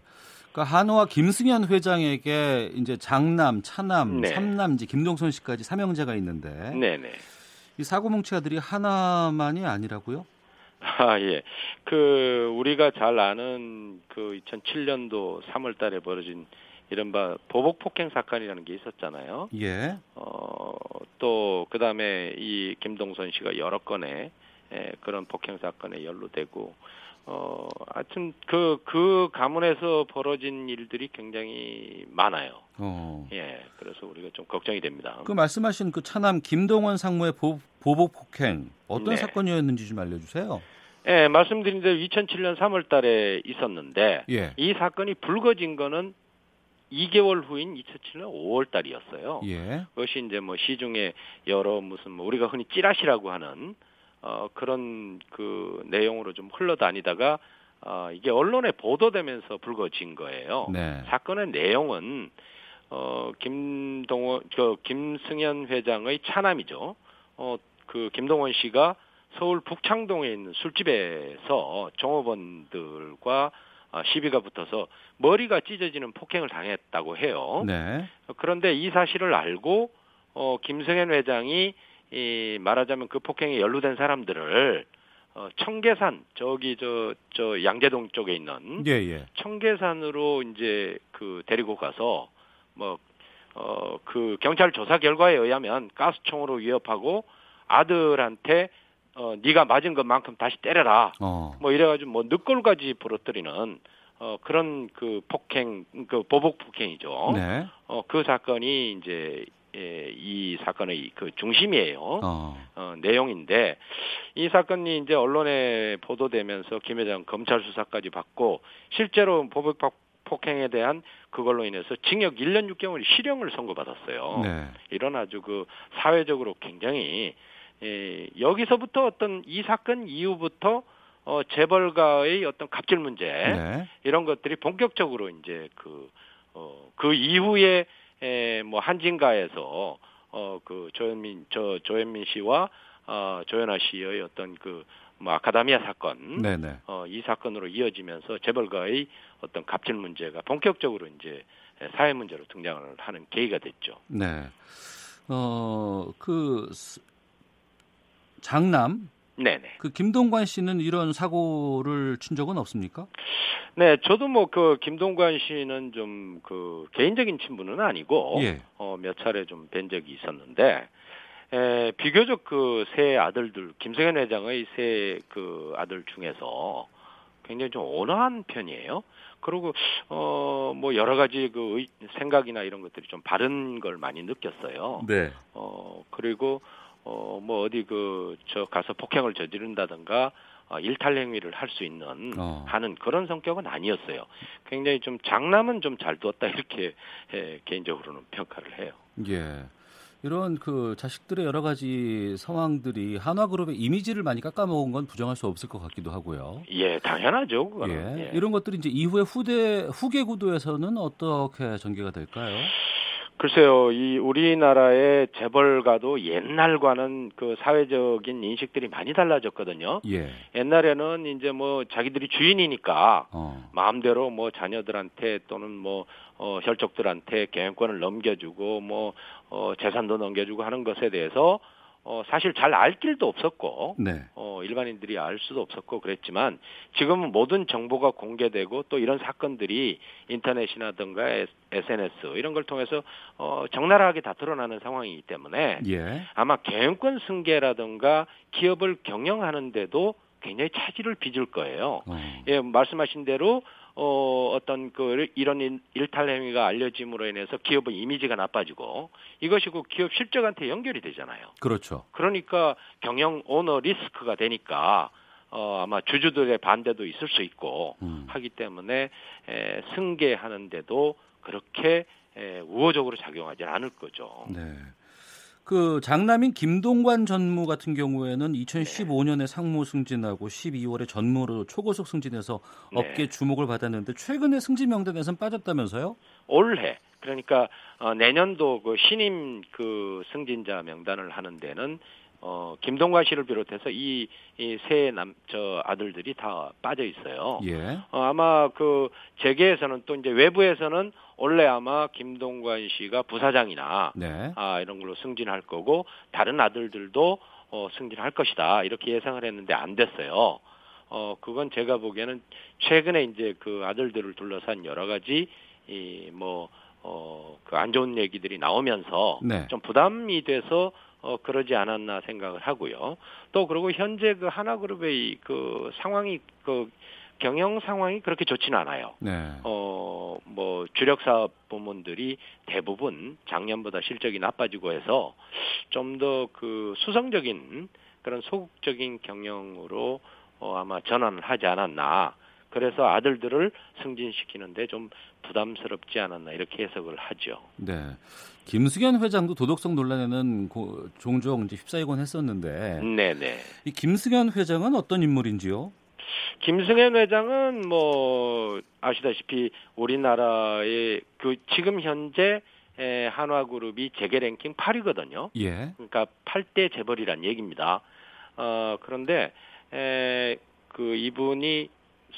그러니까 한화 김승현 회장에게 이제 장남, 차남, 네. 삼남 이제 김동선 씨까지 삼형제가 있는데 네네. 네. 이 사고 뭉치가들이 하나만이 아니라고요? 아 예. 그 우리가 잘 아는 그 2007년도 3월 달에 벌어진 이른바 보복 폭행 사건이라는 게 있었잖아요. 예. 어 또 그 다음에 이 김동선 씨가 여러 건의 예, 그런 폭행 사건에 연루되고 어, 하여튼 그, 그 가문에서 벌어진 일들이 굉장히 많아요. 어. 예, 그래서 우리가 좀 걱정이 됩니다. 그 말씀하신 그 차남 김동원 상무의 보, 보복 폭행 어떤 네. 사건이었는지 좀 알려주세요. 예, 말씀드린 대로 2007년 3월 달에 있었는데 예. 이 사건이 불거진 거는 2개월 후인 2007년 5월 달이었어요. 예. 그것이 이제 뭐 시중에 여러 무슨 뭐 우리가 흔히 찌라시라고 하는 어 그런 그 내용으로 좀 흘러다니다가 어 이게 언론에 보도되면서 불거진 거예요. 네. 사건의 내용은 어 김동원 저 김승현 회장의 차남이죠. 어 그 김동원 씨가 서울 북창동에 있는 술집에서 종업원들과 아, 시비가 붙어서 머리가 찢어지는 폭행을 당했다고 해요. 네. 그런데 이 사실을 알고 어 김승현 회장이 이 말하자면 그 폭행에 연루된 사람들을 어 청계산 저기 저 저 양재동 쪽에 있는 예, 예. 청계산으로 이제 그 데리고 가서 뭐 어 그 경찰 조사 결과에 의하면 가스총으로 위협하고 아들한테 어 네가 맞은 것만큼 다시 때려라. 어. 뭐 이래가지고 뭐 늑골까지 부러뜨리는 어 그런 그 폭행 그 보복 폭행이죠. 네. 어그 사건이 이제 예, 이 사건의 그 중심이에요. 어. 어, 내용인데 이 사건이 이제 언론에 보도되면서 김 회장 검찰 수사까지 받고 실제로 보복 폭행에 대한 그걸로 인해서 징역 1년 6개월 실형을 선고받았어요. 네. 이런 아주 그 사회적으로 굉장히 예, 여기서부터 어떤 이 사건 이후부터 어, 재벌가의 어떤 갑질 문제 네. 이런 것들이 본격적으로 이제 그, 어, 그 이후에 에, 뭐 한진가에서 어, 그 조현민, 저, 조현민 씨와 어, 조현아 씨의 어떤 그, 뭐 아카다미아 사건. 어, 이 사건으로 이어지면서 재벌가의 어떤 갑질 문제가 본격적으로 이제 사회 문제로 등장을 하는 계기가 됐죠. 네. 어, 그 장남 네네. 그 김동관 씨는 이런 사고를 친 적은 없습니까? 네, 저도 뭐 그 김동관 씨는 좀 그 개인적인 친분은 아니고 예. 어, 몇 차례 좀 뵌 적이 있었는데 에, 비교적 그 세 아들들 김승현 회장의 세 그 아들 중에서 굉장히 좀 온화한 편이에요. 그리고 어 뭐 여러 가지 그 의, 생각이나 이런 것들이 좀 바른 걸 많이 느꼈어요. 네. 어 그리고 어 뭐 어디 그 저 가서 폭행을 저지른다든가 어, 일탈 행위를 할 수 있는 어. 하는 그런 성격은 아니었어요. 굉장히 좀 장남은 좀 잘 두었다 이렇게 예, 개인적으로는 평가를 해요. 예. 이런 그 자식들의 여러 가지 상황들이 한화그룹의 이미지를 많이 깎아먹은 건 부정할 수 없을 것 같기도 하고요. 예, 당연하죠. 예. 예. 이런 것들이 이제 이후에 후대 후계 구도에서는 어떻게 전개가 될까요? 글쎄요, 이 우리나라의 재벌가도 옛날과는 그 사회적인 인식들이 많이 달라졌거든요. 예. 옛날에는 이제 뭐 자기들이 주인이니까 어. 마음대로 뭐 자녀들한테 또는 뭐 어, 혈족들한테 경영권을 넘겨주고 뭐 어, 재산도 넘겨주고 하는 것에 대해서 어, 사실 잘 알 길도 없었고 네. 어, 일반인들이 알 수도 없었고 그랬지만 지금은 모든 정보가 공개되고 또 이런 사건들이 인터넷이나든가 SNS 이런 걸 통해서 어, 적나라하게 다 드러나는 상황이기 때문에 예. 아마 경영권 승계라든가 기업을 경영하는데도 굉장히 차질을 빚을 거예요. 어. 예, 말씀하신 대로 어, 어떤 그 이런 일- 일탈 행위가 알려짐으로 인해서 기업의 이미지가 나빠지고 이것이 그 기업 실적한테 연결이 되잖아요. 그렇죠. 그러니까 경영 오너 리스크가 되니까 어, 아마 주주들의 반대도 있을 수 있고 음. 하기 때문에 에, 승계하는데도 그렇게 에, 우호적으로 작용하지 않을 거죠. 네. 그 장남인 김동관 전무 같은 경우에는 2015년에 상무 승진하고 12월에 전무로 초고속 승진해서 네. 업계 주목을 받았는데 최근에 승진 명단에선 빠졌다면서요? 올해 그러니까 어, 내년도 그 신임 그 승진자 명단을 하는 데는 어, 김동관 씨를 비롯해서 이이세 남 저 아들들이 다 빠져 있어요. 예. 어, 아마 그 재계에서는 또 이제 외부에서는 원래 아마 김동관 씨가 부사장이나 네. 아 이런 걸로 승진할 거고 다른 아들들도 어 승진할 것이다 이렇게 예상을 했는데 안 됐어요. 어 그건 제가 보기에는 최근에 이제 그 아들들을 둘러싼 여러 가지 이뭐 어 그 안 좋은 얘기들이 나오면서 네. 좀 부담이 돼서 어 그러지 않았나 생각을 하고요. 또 그리고 현재 그 하나그룹의 그 상황이 그 경영 상황이 그렇게 좋지는 않아요. 네. 어, 뭐, 주력 사업 부문들이 대부분 작년보다 실적이 나빠지고 해서 좀 더 그 수성적인 그런 소극적인 경영으로 어, 아마 전환을 하지 않았나 그래서 아들들을 승진시키는데 좀 부담스럽지 않았나 이렇게 해석을 하죠. 네. 김승현 회장도 도덕성 논란에는 고, 종종 이제 휩싸이곤 했었는데. 네네. 이 김승현 회장은 어떤 인물인지요? 김승현 회장은 뭐 아시다시피 우리나라의 그 지금 현재 에, 한화그룹이 재계 랭킹 8위거든요. 예. 그러니까 8대 재벌이란 얘기입니다. 어, 그런데 에, 그 이분이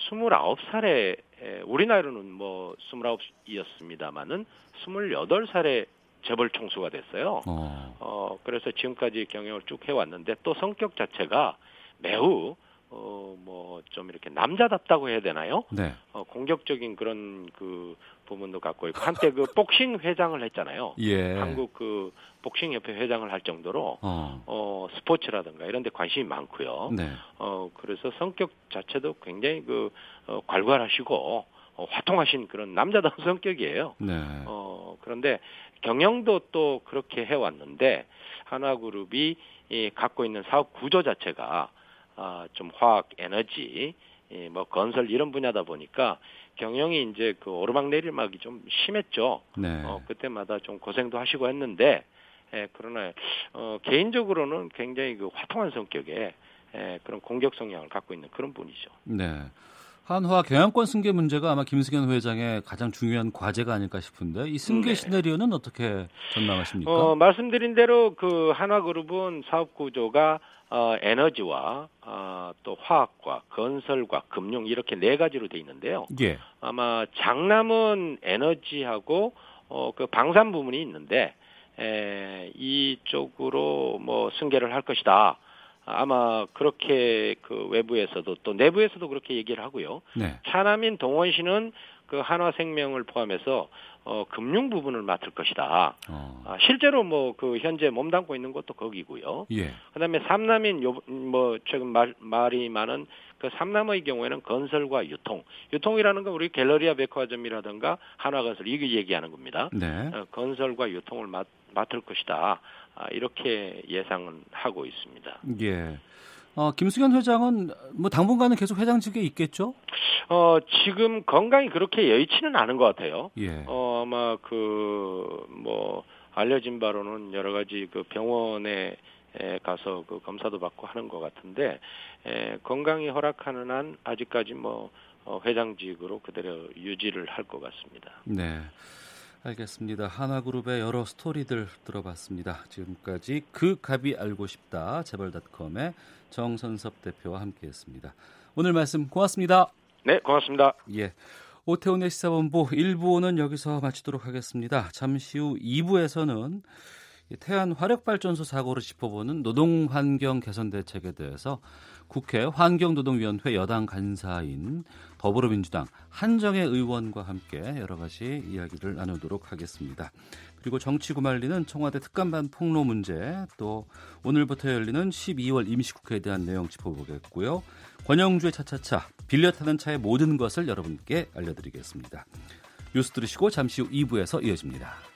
29살에 에, 우리 나이로는 뭐 29이었습니다마는 28살에 재벌 총수가 됐어요. 어. 어, 그래서 지금까지 경영을 쭉 해왔는데 또 성격 자체가 매우 어, 뭐 좀 이렇게 남자답다고 해야 되나요? 네. 어, 공격적인 그런 그 부분도 갖고 있고 한때 그 복싱 회장을 했잖아요. 예. 한국 그 복싱 협회 회장을 할 정도로 어. 어, 스포츠라든가 이런 데 관심이 많고요. 네. 어, 그래서 성격 자체도 굉장히 그 어, 괄괄하시고 어, 화통하신 그런 남자다운 [LAUGHS] 성격이에요. 네. 어, 그런데 경영도 또 그렇게 해 왔는데 하나그룹이 이 갖고 있는 사업 구조 자체가 아, 좀 화학, 에너지, 이, 뭐 건설 이런 분야다 보니까 경영이 이제 그 오르막 내리막이 좀 심했죠. 네. 어, 그때마다 좀 고생도 하시고 했는데, 에, 그러나 어, 개인적으로는 굉장히 그 화통한 성격의 에, 그런 공격 성향을 갖고 있는 그런 분이죠. 네. 한화 경영권 승계 문제가 아마 김승현 회장의 가장 중요한 과제가 아닐까 싶은데 이 승계 네. 시나리오는 어떻게 전망하십니까? 어, 말씀드린 대로 그 한화그룹은 사업 구조가 어, 에너지와 어, 또 화학과 건설과 금융 이렇게 네 가지로 돼 있는데요. 예. 아마 장남은 에너지하고 어, 그 방산 부분이 있는데 에, 이쪽으로 뭐 승계를 할 것이다. 아마 그렇게 그 외부에서도 또 내부에서도 그렇게 얘기를 하고요. 네. 차남인 동원 씨는 그 한화생명을 포함해서 어, 금융 부분을 맡을 것이다. 어. 아, 실제로 뭐 그 현재 몸담고 있는 것도 거기고요. 예. 그다음에 삼남인 요, 뭐 최근 말, 말이 많은 그 삼남의 경우에는 건설과 유통, 유통이라는 건 우리 갤러리아 백화점이라든가 한화건설 이게 얘기하는 겁니다. 네. 어, 건설과 유통을 맡, 맡을 것이다. 아, 이렇게 예상은 하고 있습니다. 예. 어, 김승현 회장은 뭐 당분간은 계속 회장직에 있겠죠? 어, 지금 건강이 그렇게 여의치는 않은 것 같아요. 예. 어, 아마 그, 뭐, 알려진 바로는 여러 가지 그 병원에 에, 가서 그 검사도 받고 하는 것 같은데, 에, 건강이 허락하는 한 아직까지 뭐, 어, 회장직으로 그대로 유지를 할 것 같습니다. 네. 알겠습니다. 하나그룹의 여러 스토리들 들어봤습니다. 지금까지 그 갑이 알고 싶다 재벌닷컴의 정선섭 대표와 함께했습니다. 오늘 말씀 고맙습니다. 네, 고맙습니다. 예. 오태훈의 시사본부 1부는 여기서 마치도록 하겠습니다. 잠시 후 2부에서는 태안 화력발전소 사고를 짚어보는 노동환경 개선 대책에 대해서 국회 환경노동위원회 여당 간사인 더불어민주당 한정혜 의원과 함께 여러 가지 이야기를 나누도록 하겠습니다. 그리고 정치구말리는 청와대 특감반 폭로 문제 또 오늘부터 열리는 12월 임시국회에 대한 내용 짚어보겠고요. 권영주의 차차차 빌려 타는 차의 모든 것을 여러분께 알려드리겠습니다. 뉴스 들으시고 잠시 후 2부에서 이어집니다.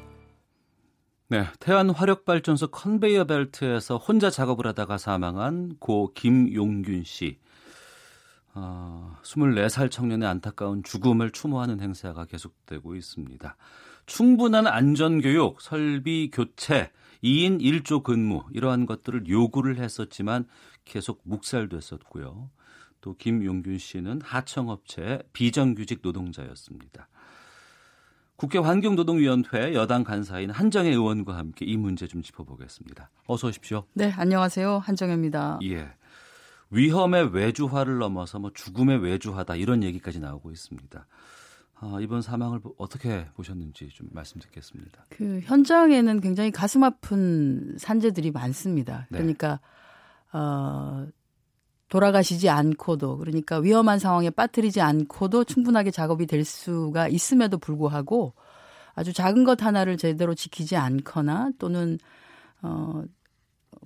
네, 태안 화력 발전소 컨베이어 벨트에서 혼자 작업을 하다가 사망한 고 김용균 씨. 어, 24살 청년의 안타까운 죽음을 추모하는 행사가 계속되고 있습니다. 충분한 안전 교육, 설비 교체, 2인 1조 근무 이러한 것들을 요구를 했었지만 계속 묵살됐었고요. 또 김용균 씨는 하청업체 비정규직 노동자였습니다. 국회 환경노동위원회 여당 간사인 한정혜 의원과 함께 이 문제 좀 짚어보겠습니다. 어서 오십시오. 네, 안녕하세요. 한정혜입니다. 예. 위험의 외주화를 넘어서 뭐 죽음의 외주화다 이런 얘기까지 나오고 있습니다. 어, 이번 사망을 어떻게 보셨는지 좀 말씀 듣겠습니다. 그 현장에는 굉장히 가슴 아픈 산재들이 많습니다. 네. 그러니까 어, 돌아가시지 않고도 그러니까 위험한 상황에 빠뜨리지 않고도 충분하게 작업이 될 수가 있음에도 불구하고 아주 작은 것 하나를 제대로 지키지 않거나 또는 어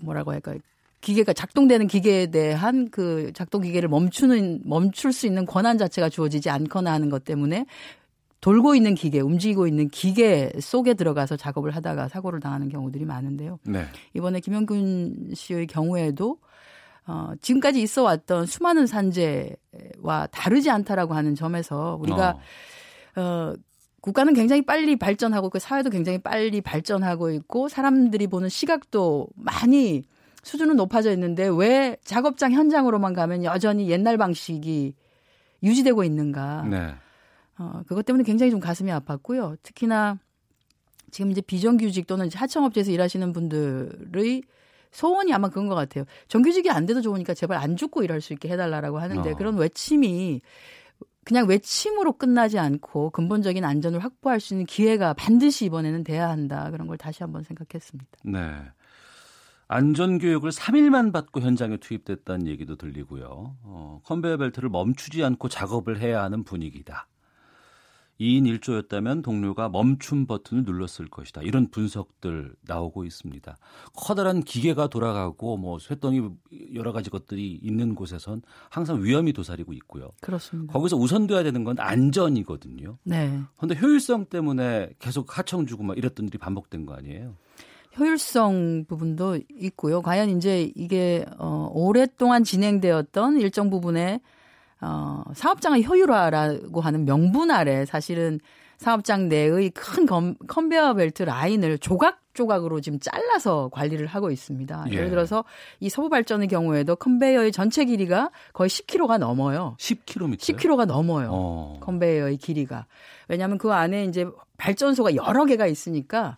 뭐라고 할까요? 기계가 작동되는 기계에 대한 그 작동 기계를 멈추는 멈출 수 있는 권한 자체가 주어지지 않거나 하는 것 때문에 돌고 있는 기계, 움직이고 있는 기계 속에 들어가서 작업을 하다가 사고를 당하는 경우들이 많은데요. 네. 이번에 김영균 씨의 경우에도 어, 지금까지 있어 왔던 수많은 산재와 다르지 않다라고 하는 점에서 우리가 어, 어 국가는 굉장히 빨리 발전하고 그 사회도 굉장히 빨리 발전하고 있고 사람들이 보는 시각도 많이 수준은 높아져 있는데 왜 작업장 현장으로만 가면 여전히 옛날 방식이 유지되고 있는가? 네. 어, 그것 때문에 굉장히 좀 가슴이 아팠고요. 특히나 지금 이제 비정규직 또는 하청업체에서 일하시는 분들의 소원이 아마 그런 것 같아요. 정규직이 안 돼도 좋으니까 제발 안 죽고 일할 수 있게 해달라라고 하는데 어. 그런 외침이 그냥 외침으로 끝나지 않고 근본적인 안전을 확보할 수 있는 기회가 반드시 이번에는 돼야 한다. 그런 걸 다시 한번 생각했습니다. 네. 안전교육을 3일만 받고 현장에 투입됐다는 얘기도 들리고요. 어, 컨베이어 벨트를 멈추지 않고 작업을 해야 하는 분위기다. 2인 1조였다면 동료가 멈춤 버튼을 눌렀을 것이다. 이런 분석들 나오고 있습니다. 커다란 기계가 돌아가고 뭐 쇳덩이 여러 가지 것들이 있는 곳에선 항상 위험이 도사리고 있고요. 그렇습니다. 거기서 우선돼야 되는 건 안전이거든요. 네. 그런데 효율성 때문에 계속 하청 주고 막 이랬던 일이 반복된 거 아니에요? 효율성 부분도 있고요. 과연 이제 이게 어 오랫동안 진행되었던 일정 부분의 어 사업장의 효율화라고 하는 명분 아래 사실은 사업장 내의 큰 검, 컨베어 벨트 라인을 조각 조각으로 지금 잘라서 관리를 하고 있습니다. 예. 를 들어서 이 서부 발전의 경우에도 컨베이어의 전체 길이가 거의 10km가 넘어요. 10km? 10km가 넘어요. 어. 컨베이어의 길이가. 왜냐하면 그 안에 이제 발전소가 여러 개가 있으니까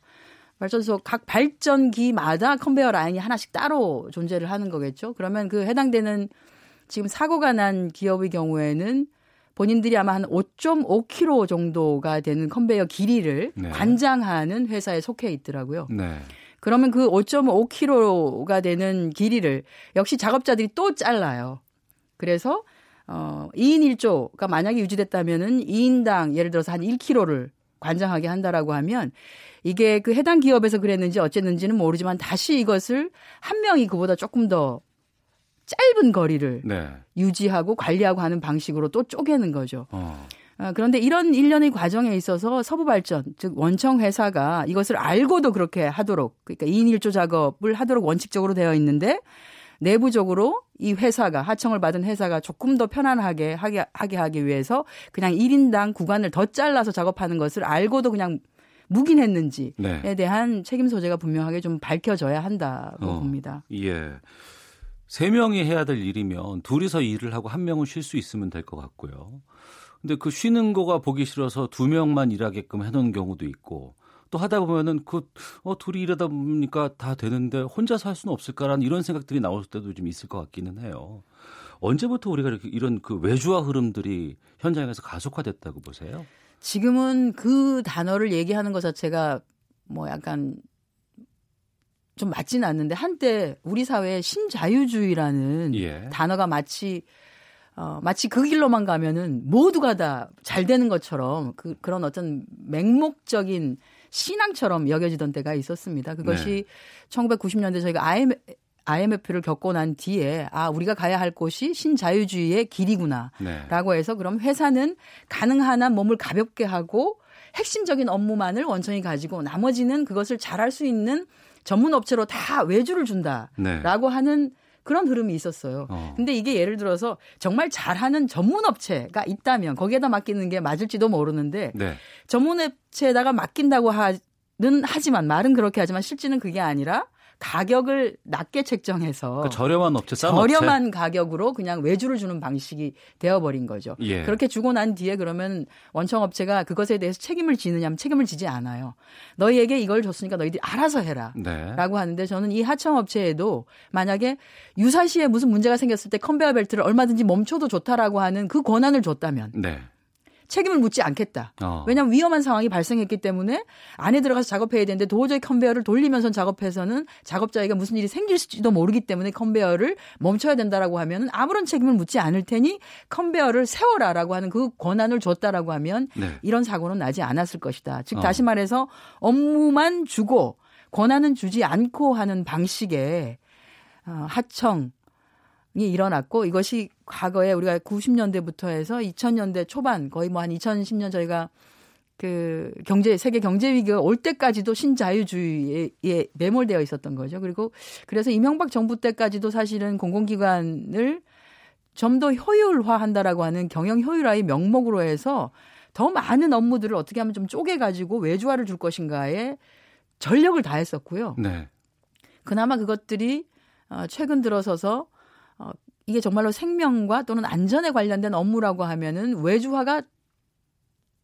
발전소 각 발전기마다 컨베이어 라인이 하나씩 따로 존재를 하는 거겠죠. 그러면 그 해당되는 지금 사고가 난 기업의 경우에는 본인들이 아마 한 5.5km 정도가 되는 컨베이어 길이를 네. 관장하는 회사에 속해 있더라고요. 네. 그러면 그 5.5km가 되는 길이를 역시 작업자들이 또 잘라요. 그래서 어 2인 1조가 만약에 유지됐다면은 2인당 예를 들어서 한 1km를 관장하게 한다라고 하면 이게 그 해당 기업에서 그랬는지 어쨌는지는 모르지만 다시 이것을 한 명이 그보다 조금 더 짧은 거리를 네. 유지하고 관리하고 하는 방식으로 또 쪼개는 거죠. 어. 어, 그런데 이런 일련의 과정에 있어서 서부발전, 즉 원청 회사가 이것을 알고도 그렇게 하도록, 그러니까 2인 1조 작업을 하도록 원칙적으로 되어 있는데 내부적으로 이 회사가 하청을 받은 회사가 조금 더 편안하게 하게, 하게 하기 위해서 그냥 1인당 구간을 더 잘라서 작업하는 것을 알고도 그냥 묵인했는지에 네. 대한 책임 소재가 분명하게 좀 밝혀져야 한다고 어, 봅니다. 예. 세 명이 해야 될 일이면 둘이서 일을 하고 한 명은 쉴 수 있으면 될 것 같고요. 근데 그 쉬는 거가 보기 싫어서 두 명만 일하게끔 해놓은 경우도 있고 또 하다 보면은 그 어, 둘이 일하다 보니까 다 되는데 혼자서 할 수는 없을까라는 이런 생각들이 나올 때도 좀 있을 것 같기는 해요. 언제부터 우리가 이렇게 이런 그 외주화 흐름들이 현장에서 가속화됐다고 보세요? 지금은 그 단어를 얘기하는 것 자체가 뭐 약간 좀 맞지는 않는데 한때 우리 사회에 신자유주의라는 예. 단어가 마치 어, 마치 그 길로만 가면은 모두가 다 잘 되는 것처럼 그, 그런 어떤 맹목적인 신앙처럼 여겨지던 때가 있었습니다. 그것이 네. 1990년대 저희가 IMF, IMF를 겪고 난 뒤에 아 우리가 가야 할 곳이 신자유주의의 길이구나라고 네. 해서 그럼 회사는 가능한 한 몸을 가볍게 하고 핵심적인 업무만을 원천히 가지고 나머지는 그것을 잘할 수 있는 전문 업체로 다 외주를 준다라고 네. 하는 그런 흐름이 있었어요. 어. 근데 이게 예를 들어서 정말 잘하는 전문 업체가 있다면 거기에다 맡기는 게 맞을지도 모르는데 네. 전문 업체에다가 맡긴다고 하는 하지만 말은 그렇게 하지만 실제는 그게 아니라 가격을 낮게 책정해서 그 저렴한 업체 저렴한 업체. 가격으로 그냥 외주를 주는 방식이 되어버린 거죠. 예. 그렇게 주고 난 뒤에 그러면 원청 업체가 그것에 대해서 책임을 지느냐면 책임을 지지 않아요. 너희에게 이걸 줬으니까 너희들이 알아서 해라라고 네. 하는데 저는 이 하청 업체에도 만약에 유사시에 무슨 문제가 생겼을 때 컨베어 벨트를 얼마든지 멈춰도 좋다라고 하는 그 권한을 줬다면. 네. 책임을 묻지 않겠다. 어. 왜냐하면 위험한 상황이 발생했기 때문에 안에 들어가서 작업해야 되는데 도저히 컨베어를 돌리면서 작업해서는 작업자에게 무슨 일이 생길지도 모르기 때문에 컨베어를 멈춰야 된다라고 하면 아무런 책임을 묻지 않을 테니 컨베어를 세워라라고 하는 그 권한을 줬다라고 하면 네. 이런 사고는 나지 않았을 것이다. 즉 어. 다시 말해서 업무만 주고 권한은 주지 않고 하는 방식의 어, 하청 일어났고 이것이 과거에 우리가 90년대부터 해서 2000년대 초반 거의 뭐 한 2010년 저희가 그 경제 세계 경제 위기가 올 때까지도 신자유주의에 매몰되어 있었던 거죠. 그리고 그래서 이명박 정부 때까지도 사실은 공공기관을 좀 더 효율화한다라고 하는 경영 효율화의 명목으로 해서 더 많은 업무들을 어떻게 하면 좀 쪼개 가지고 외주화를 줄 것인가에 전력을 다했었고요. 네. 그나마 그것들이 어, 최근 들어서서 어, 이게 정말로 생명과 또는 안전에 관련된 업무라고 하면은 외주화가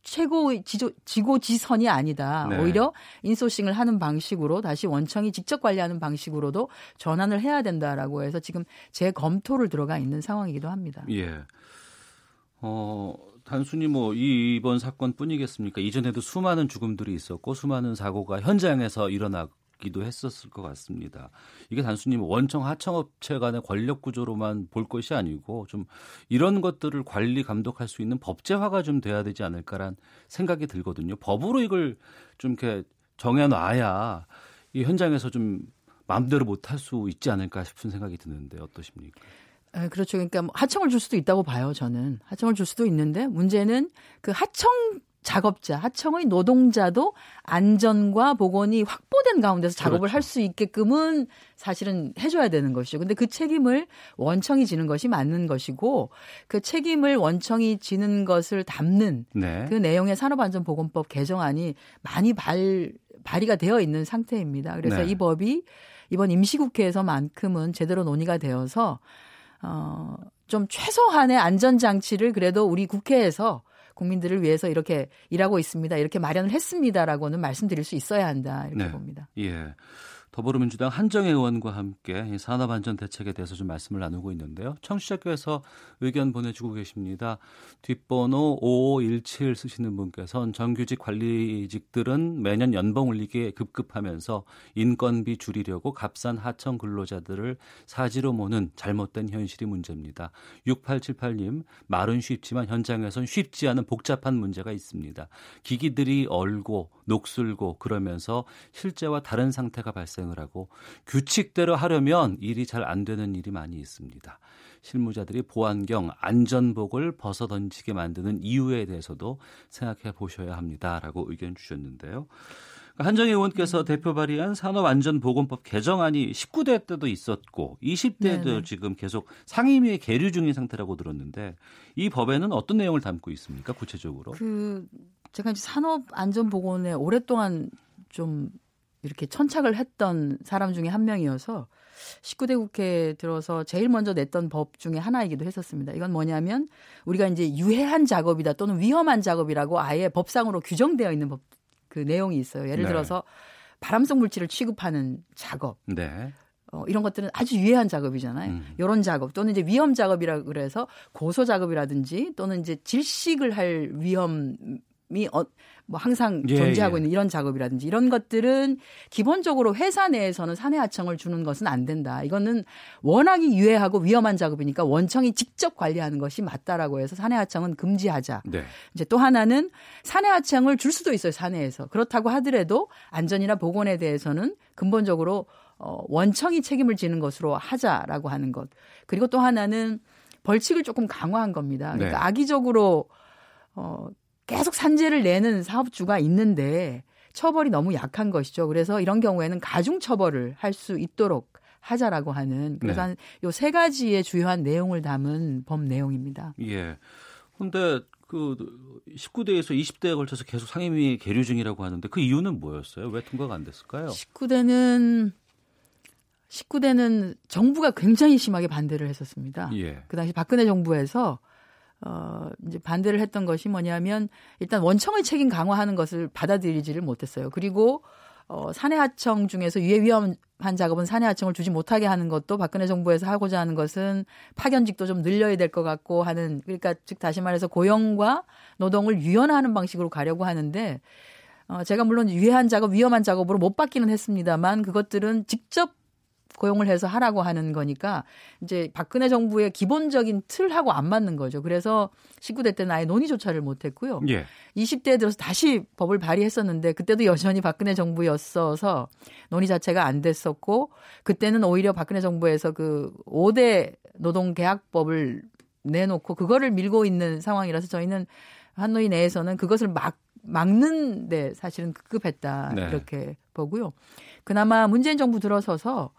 최고 지조, 지고지선이 아니다. 네. 오히려 인소싱을 하는 방식으로 다시 원청이 직접 관리하는 방식으로도 전환을 해야 된다라고 해서 지금 재검토를 들어가 있는 상황이기도 합니다. 예. 어, 단순히 뭐 이번 사건뿐이겠습니까? 이전에도 수많은 죽음들이 있었고 수많은 사고가 현장에서 일어나 기도 했었을 것 같습니다. 이게 단순히 뭐 원청 하청업체 간의 권력 구조로만 볼 것이 아니고 좀 이런 것들을 관리 감독할 수 있는 법제화가 좀 돼야 되지 않을까란 생각이 들거든요. 법으로 이걸 좀 이렇게 정해놔야 이 현장에서 좀 마음대로 못 할 수 있지 않을까 싶은 생각이 드는데 어떠십니까? 아, 그렇죠. 그러니까 뭐 하청을 줄 수도 있다고 봐요, 저는. 하청을 줄 수도 있는데 문제는 그 하청 작업자, 하청의 노동자도 안전과 보건이 확보된 가운데서 작업을 그렇죠. 할수 있게끔은 사실은 해줘야 되는 것이죠. 근데 그 책임을 원청이 지는 것이 맞는 것이고 그 책임을 원청이 지는 것을 담는 네. 그 내용의 산업안전보건법 개정안이 많이 발, 발의가 되어 있는 상태입니다. 그래서 네. 이 법이 이번 임시국회에서만큼은 제대로 논의가 되어서 어, 좀 최소한의 안전장치를 그래도 우리 국회에서 국민들을 위해서 이렇게 일하고 있습니다. 이렇게 마련을 했습니다라고는 말씀드릴 수 있어야 한다 이렇게 네. 봅니다. 예. 더불어민주당 한정혜 의원과 함께 산업안전 대책에 대해서 좀 말씀을 나누고 있는데요. 청취자께서 의견 보내주고 계십니다. 뒷번호 5517 쓰시는 분께서는 정규직 관리직들은 매년 연봉 올리기에 급급하면서 인건비 줄이려고 값싼 하청 근로자들을 사지로 모는 잘못된 현실이 문제입니다. 6878님, 말은 쉽지만 현장에선 쉽지 않은 복잡한 문제가 있습니다. 기기들이 얼고 녹슬고 그러면서 실제와 다른 상태가 발생 을 하고 규칙대로 하려면 일이 잘 안 되는 일이 많이 있습니다. 실무자들이 보안경, 안전복을 벗어던지게 만드는 이유에 대해서도 생각해 보셔야 합니다라고 의견 주셨는데요. 한정희 의원께서 대표 발의한 산업안전보건법 개정안이 19대 때도 있었고 20대도 네네. 지금 계속 상임위에 계류 중인 상태라고 들었는데 이 법에는 어떤 내용을 담고 있습니까? 구체적으로? 그 제가 이제 산업안전보건에 오랫동안 좀 이렇게 천착을 했던 사람 중에 한 명이어서 19대 국회에 들어서 제일 먼저 냈던 법 중에 하나이기도 했었습니다. 이건 뭐냐면 우리가 이제 유해한 작업이다 또는 위험한 작업이라고 아예 법상으로 규정되어 있는 법 그 내용이 있어요. 예를 네. 들어서 발암성 물질을 취급하는 작업. 네. 어, 이런 것들은 아주 유해한 작업이잖아요. 음. 이런 작업 또는 이제 위험 작업이라 그래서 고소 작업이라든지 또는 이제 질식을 할 위험 이 어, 뭐 항상 예, 존재하고 예. 있는 이런 작업이라든지 이런 것들은 기본적으로 회사 내에서는 사내 하청을 주는 것은 안 된다. 이거는 워낙이 유해하고 위험한 작업이니까 원청이 직접 관리하는 것이 맞다라고 해서 사내 하청은 금지하자. 네. 이제 또 하나는 사내 하청을 줄 수도 있어요 사내에서 그렇다고 하더라도 안전이나 보건에 대해서는 근본적으로 어, 원청이 책임을 지는 것으로 하자라고 하는 것. 그리고 또 하나는 벌칙을 조금 강화한 겁니다. 그러니까 네. 악의적으로 어, 계속 산재를 내는 사업주가 있는데 처벌이 너무 약한 것이죠. 그래서 이런 경우에는 가중 처벌을 할 수 있도록 하자라고 하는 그래서 네. 요세 가지의 주요한 내용을 담은 법 내용입니다. 예. 근데 그 19대에서 20대에 걸쳐서 계속 상임위 계류 중이라고 하는데 그 이유는 뭐였어요? 왜 통과가 안 됐을까요? 19대는 19대는 정부가 굉장히 심하게 반대를 했었습니다. 예. 그 당시 박근혜 정부에서 어, 이제 반대를 했던 것이 뭐냐면 일단 원청의 책임 강화하는 것을 받아들이지를 못했어요. 그리고 어, 사내하청 중에서 유해 위험한 작업은 사내하청을 주지 못하게 하는 것도 박근혜 정부에서 하고자 하는 것은 파견직도 좀 늘려야 될 것 같고 하는 그러니까 즉 다시 말해서 고용과 노동을 유연화하는 방식으로 가려고 하는데 어, 제가 물론 유해한 작업, 위험한 작업으로 못 받기는 했습니다만 그것들은 직접 고용을 해서 하라고 하는 거니까 이제 박근혜 정부의 기본적인 틀하고 안 맞는 거죠. 그래서 19대 때는 아예 논의조차를 못 했고요. 예. 20대에 들어서 다시 법을 발의했었는데 그때도 여전히 박근혜 정부였어서 논의 자체가 안 됐었고 그때는 오히려 박근혜 정부에서 그 5대 노동계약법을 내놓고 그거를 밀고 있는 상황이라서 저희는 한노위 내에서는 그것을 막 막는 데 사실은 급급했다 네. 이렇게 보고요. 그나마 문재인 정부 들어서서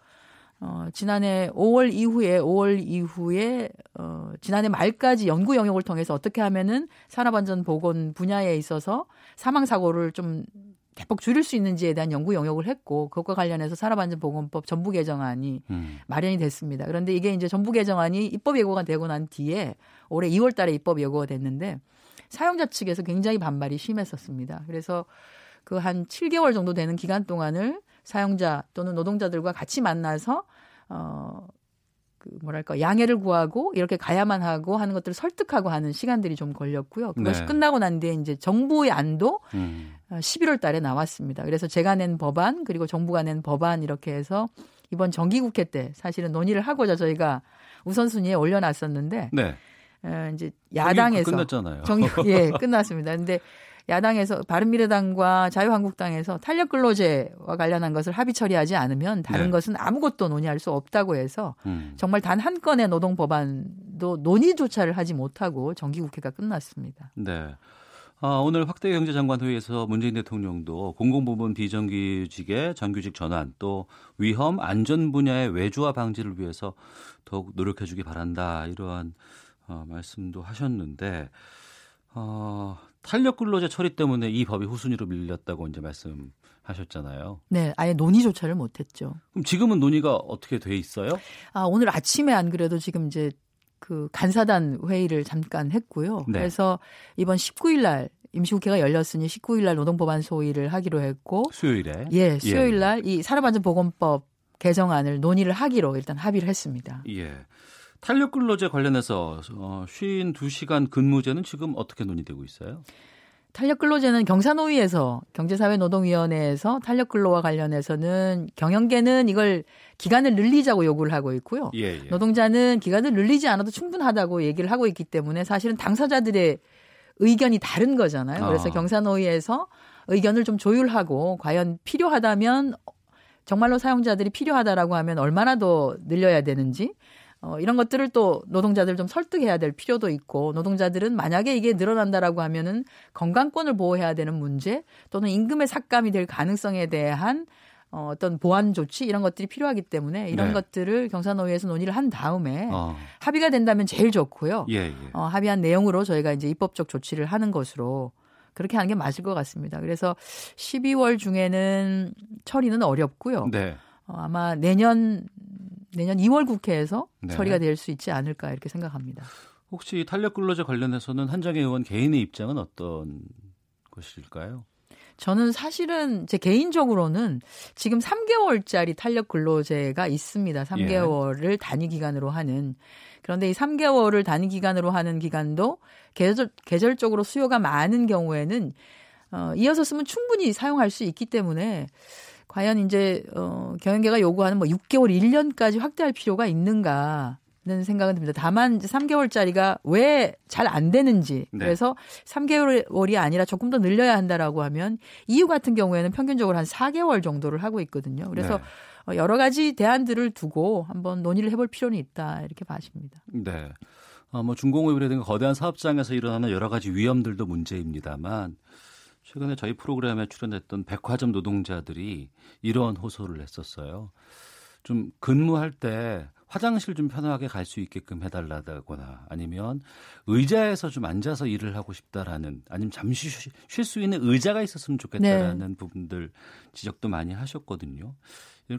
어, 지난해 5월 이후에 5월 이후에 어, 지난해 말까지 연구 영역을 통해서 어떻게 하면은 산업안전 보건 분야에 있어서 사망 사고를 좀 대폭 줄일 수 있는지에 대한 연구 영역을 했고 그것과 관련해서 산업안전보건법 전부 개정안이 음. 마련이 됐습니다. 그런데 이게 이제 전부 개정안이 입법 예고가 되고 난 뒤에 올해 2월 달에 입법 예고가 됐는데 사용자 측에서 굉장히 반발이 심했었습니다. 그래서 그 한 7개월 정도 되는 기간 동안을 사용자 또는 노동자들과 같이 만나서 어, 그 뭐랄까 양해를 구하고 이렇게 가야만 하고 하는 것들을 설득하고 하는 시간들이 좀 걸렸고요. 그것이 네. 끝나고 난 뒤에 이제 정부의 안도 음. 11월 어, 달에 나왔습니다. 그래서 제가 낸 법안 그리고 정부가 낸 법안 이렇게 해서 이번 정기국회 때 사실은 논의를 하고자 저희가 우선순위에 올려놨었는데 네. 에, 이제 야당에서 끝났잖아요. 정기 예 [LAUGHS] 끝났습니다. 근데 야당에서 바른미래당과 자유한국당에서 탄력 근로제와 관련한 것을 합의 처리하지 않으면 다른 네. 것은 아무것도 논의할 수 없다고 해서 음. 정말 단 한 건의 노동 법안도 논의조차를 하지 못하고 정기국회가 끝났습니다. 네. 아, 오늘 확대 경제장관 회의에서 문재인 대통령도 공공부문 비정규직의 정규직 전환 또 위험 안전 분야의 외주화 방지를 위해서 더욱 노력해주기 바란다 이러한 어, 말씀도 하셨는데 어, 탄력 근로제 처리 때문에 이 법이 후순위로 밀렸다고 이제 말씀하셨잖아요. 네, 아예 논의조차를 못했죠. 그럼 지금은 논의가 어떻게 돼 있어요? 아 오늘 아침에 안 그래도 지금 이제 그 간사단 회의를 잠깐 했고요. 네. 그래서 이번 19일 날 임시국회가 열렸으니 19일 날 노동법안 소위를 하기로 했고 수요일에 예, 수요일 날이 예. 산업안전보건법 개정안을 논의를 하기로 일단 합의를 했습니다. 예. 탄력 근로제 관련해서 어, 52시간 근무제는 지금 어떻게 논의되고 있어요? 탄력 근로제는 경사노위에서 경제사회노동위원회에서 탄력 근로와 관련해서는 경영계는 이걸 기간을 늘리자고 요구를 하고 있고요. 예, 예. 노동자는 기간을 늘리지 않아도 충분하다고 얘기를 하고 있기 때문에 사실은 당사자들의 의견이 다른 거잖아요. 그래서 아. 경사노위에서 의견을 좀 조율하고 과연 필요하다면 정말로 사용자들이 필요하다라고 하면 얼마나 더 늘려야 되는지 어, 이런 것들을 또 노동자들 좀 설득해야 될 필요도 있고 노동자들은 만약에 이게 늘어난다라고 하면은 건강권을 보호해야 되는 문제 또는 임금의 삭감이 될 가능성에 대한 어, 어떤 보완 조치 이런 것들이 필요하기 때문에 이런 네. 것들을 경사노위에서 논의를 한 다음에 어. 합의가 된다면 제일 좋고요. 예, 예. 어, 합의한 내용으로 저희가 이제 입법적 조치를 하는 것으로 그렇게 하는 게 맞을 것 같습니다. 그래서 12월 중에는 처리는 어렵고요. 네. 어, 아마 내년 내년 2월 국회에서 네. 처리가 될 수 있지 않을까 이렇게 생각합니다. 혹시 탄력 근로제 관련해서는 한정혜 의원 개인의 입장은 어떤 것일까요? 저는 사실은 제 개인적으로는 지금 3개월짜리 탄력 근로제가 있습니다. 3개월을 예. 단위 기간으로 하는. 그런데 이 3개월을 단위 기간으로 하는 기간도 계절, 계절적으로 수요가 많은 경우에는 어, 이어서 쓰면 충분히 사용할 수 있기 때문에 과연 이제 어 경영계가 요구하는 뭐 6개월, 1년까지 확대할 필요가 있는가? 는 생각은 듭니다. 다만 이제 3개월짜리가 왜 잘 안 되는지 네. 그래서 3개월이 아니라 조금 더 늘려야 한다라고 하면 EU 같은 경우에는 평균적으로 한 4개월 정도를 하고 있거든요. 그래서 네. 어, 여러 가지 대안들을 두고 한번 논의를 해볼 필요는 있다 이렇게 봐집니다. 네. 어, 뭐 중공업이라든가 거대한 사업장에서 일어나는 여러 가지 위험들도 문제입니다만 최근에 저희 프로그램에 출연했던 백화점 노동자들이 이런 호소를 했었어요. 좀 근무할 때 화장실 좀 편하게 갈 수 있게끔 해달라거나 아니면 의자에서 좀 앉아서 일을 하고 싶다라는 아니면 잠시 쉴 수 있는 의자가 있었으면 좋겠다라는 네. 부분들 지적도 많이 하셨거든요.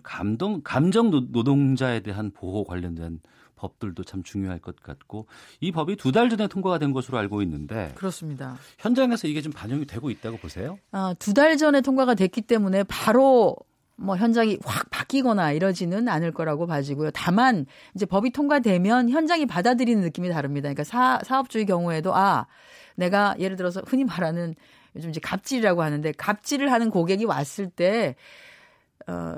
감동 감정 노동자에 대한 보호 관련된 법들도 참 중요할 것 같고 이 법이 두 달 전에 통과가 된 것으로 알고 있는데 그렇습니다. 현장에서 이게 좀 반영이 되고 있다고 보세요? 아, 두 달 전에 통과가 됐기 때문에 바로 뭐 현장이 확 바뀌거나 이러지는 않을 거라고 봐지고요. 다만 이제 법이 통과되면 현장이 받아들이는 느낌이 다릅니다. 그러니까 사, 사업주의 경우에도 아 내가 예를 들어서 흔히 말하는 요즘 이제 갑질이라고 하는데 갑질을 하는 고객이 왔을 때 어,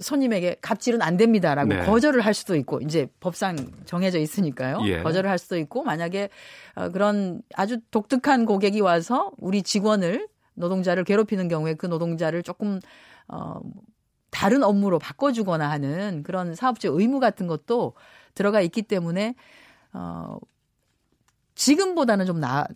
손님에게 갑질은 안 됩니다라고 네. 거절을 할 수도 있고 이제 법상 정해져 있으니까요. 예. 거절을 할 수도 있고 만약에 어, 그런 아주 독특한 고객이 와서 우리 직원을 노동자를 괴롭히는 경우에 그 노동자를 조금 어 다른 업무로 바꿔주거나 하는 그런 사업주 의무 같은 것도 들어가 있기 때문에 어 지금보다는 좀 나,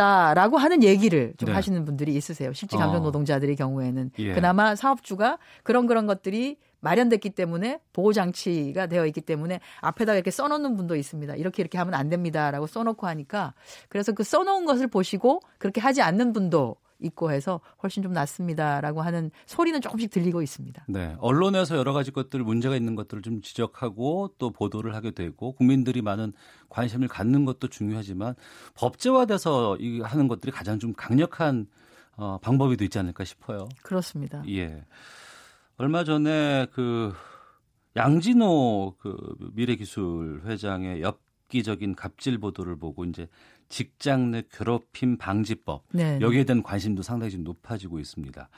낫다라고 하는 얘기를 좀 네. 하시는 분들이 있으세요. 실직 감정 어. 노동자들의 경우에는 예. 그나마 사업주가 그런 그런 것들이 마련됐기 때문에 보호 장치가 되어 있기 때문에 앞에다가 이렇게 써놓는 분도 있습니다. 이렇게 이렇게 하면 안 됩니다라고 써놓고 하니까 그래서 그 써놓은 것을 보시고 그렇게 하지 않는 분도 있고 해서 훨씬 좀 낫습니다라고 하는 소리는 조금씩 들리고 있습니다. 네. 언론에서 여러 가지 것들 문제가 있는 것들을 좀 지적하고 또 보도를 하게 되고 국민들이 많은 관심을 갖는 것도 중요하지만 법제화돼서 이 하는 것들이 가장 좀 강력한 어, 방법이 되지 않을까 싶어요. 그렇습니다. 예. 얼마 전에 그 양진호 그 미래기술 회장의 엽기적인 갑질 보도를 보고 이제 직장 내 괴롭힘 방지법 네, 네. 여기에 대한 관심도 상당히 좀 높아지고 있습니다.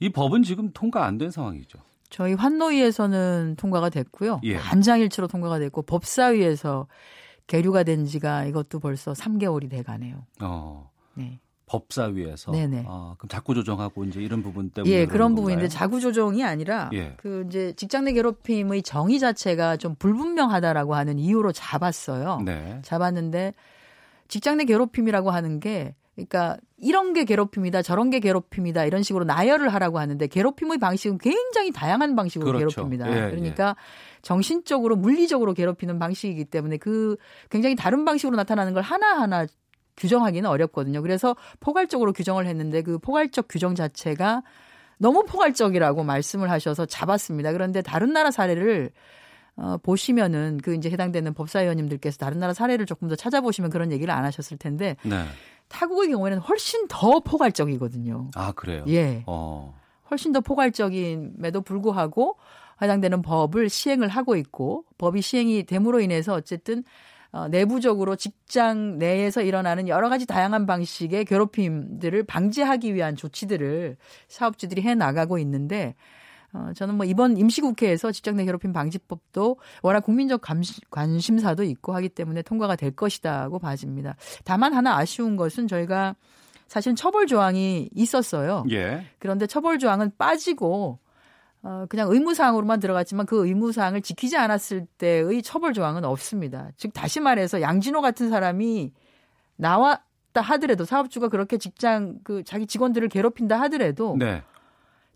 이 법은 지금 통과 안 된 상황이죠. 저희 환노위에서는 통과가 됐고요. 예. 만장일치로 통과가 됐고 법사위에서 계류가 된 지가 이것도 벌써 3개월이 돼 가네요. 어. 네. 법사위에서 네네. 아, 그럼 자꾸 조정하고 이제 이런 부분 때문에 예 그런 부분인데 자구 조정이 아니라 예. 그 이제 직장 내 괴롭힘의 정의 자체가 좀 불분명하다라고 하는 이유로 잡았어요. 네. 잡았는데 직장 내 괴롭힘이라고 하는 게 그러니까 이런 게 괴롭힘이다, 저런 게 괴롭힘이다 이런 식으로 나열을 하라고 하는데 괴롭힘의 방식은 굉장히 다양한 방식으로 그렇죠. 괴롭힙니다. 예, 그러니까 예. 정신적으로 물리적으로 괴롭히는 방식이기 때문에 그 굉장히 다른 방식으로 나타나는 걸 하나하나 규정하기는 어렵거든요. 그래서 포괄적으로 규정을 했는데 그 포괄적 규정 자체가 너무 포괄적이라고 말씀을 하셔서 잡았습니다. 그런데 다른 나라 사례를 어, 보시면은 그 이제 해당되는 법사위원님들께서 다른 나라 사례를 조금 더 찾아보시면 그런 얘기를 안 하셨을 텐데 네. 타국의 경우에는 훨씬 더 포괄적이거든요. 아 그래요? 예. 어. 훨씬 더 포괄적임에도 불구하고 해당되는 법을 시행을 하고 있고 법이 시행이 됨으로 인해서 어쨌든 어, 내부적으로 직장 내에서 일어나는 여러 가지 다양한 방식의 괴롭힘들을 방지하기 위한 조치들을 사업주들이 해 나가고 있는데 어, 저는 뭐 이번 임시국회에서 직장 내 괴롭힘 방지법도 워낙 국민적 감시, 관심사도 있고 하기 때문에 통과가 될 것이다고 봐집니다. 다만 하나 아쉬운 것은 저희가 사실은 처벌 조항이 있었어요. 예. 그런데 처벌 조항은 빠지고 어, 그냥 의무사항으로만 들어갔지만 그 의무사항을 지키지 않았을 때의 처벌 조항은 없습니다. 즉 다시 말해서 양진호 같은 사람이 나왔다 하더라도 사업주가 그렇게 직장 그 자기 직원들을 괴롭힌다 하더라도 네.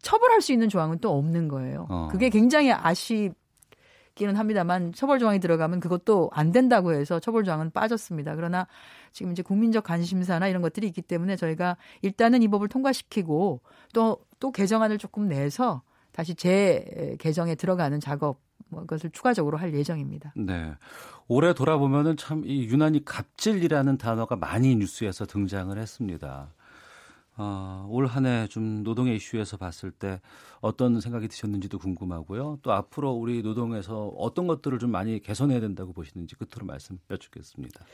처벌할 수 있는 조항은 또 없는 거예요. 어. 그게 굉장히 아쉽기는 합니다만 처벌 조항이 들어가면 그것도 안 된다고 해서 처벌 조항은 빠졌습니다. 그러나 지금 이제 국민적 관심사나 이런 것들이 있기 때문에 저희가 일단은 이 법을 통과시키고 또, 또 개정안을 조금 내서 다시 재 개정에 들어가는 작업 뭐 그것을 추가적으로 할 예정입니다. 네. 올해 돌아보면은 참 이 유난히 갑질이라는 단어가 많이 뉴스에서 등장을 했습니다. 어, 올 한 해 좀 노동의 이슈에서 봤을 때 어떤 생각이 드셨는지도 궁금하고요. 또 앞으로 우리 노동에서 어떤 것들을 좀 많이 개선해야 된다고 보시는지 끝으로 말씀 여쭙겠습니다.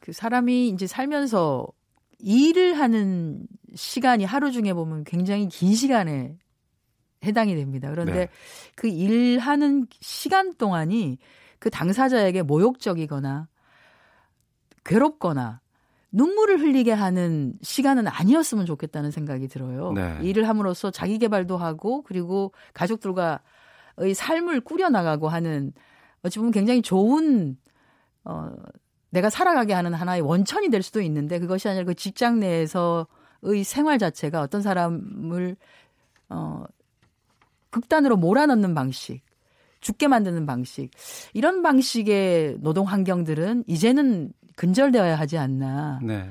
그 사람이 이제 살면서 일을 하는 시간이 하루 중에 보면 굉장히 긴 시간에 해당이 됩니다. 그런데 네. 그 일하는 시간 동안이 그 당사자에게 모욕적이거나 괴롭거나 눈물을 흘리게 하는 시간은 아니었으면 좋겠다는 생각이 들어요. 네. 일을 함으로써 자기 개발도 하고 그리고 가족들과의 삶을 꾸려나가고 하는 어찌 보면 굉장히 좋은 어 내가 살아가게 하는 하나의 원천이 될 수도 있는데 그것이 아니라 그 직장 내에서의 생활 자체가 어떤 사람을 어 극단으로 몰아넣는 방식 죽게 만드는 방식 이런 방식의 노동 환경들은 이제는 근절되어야 하지 않나. 네.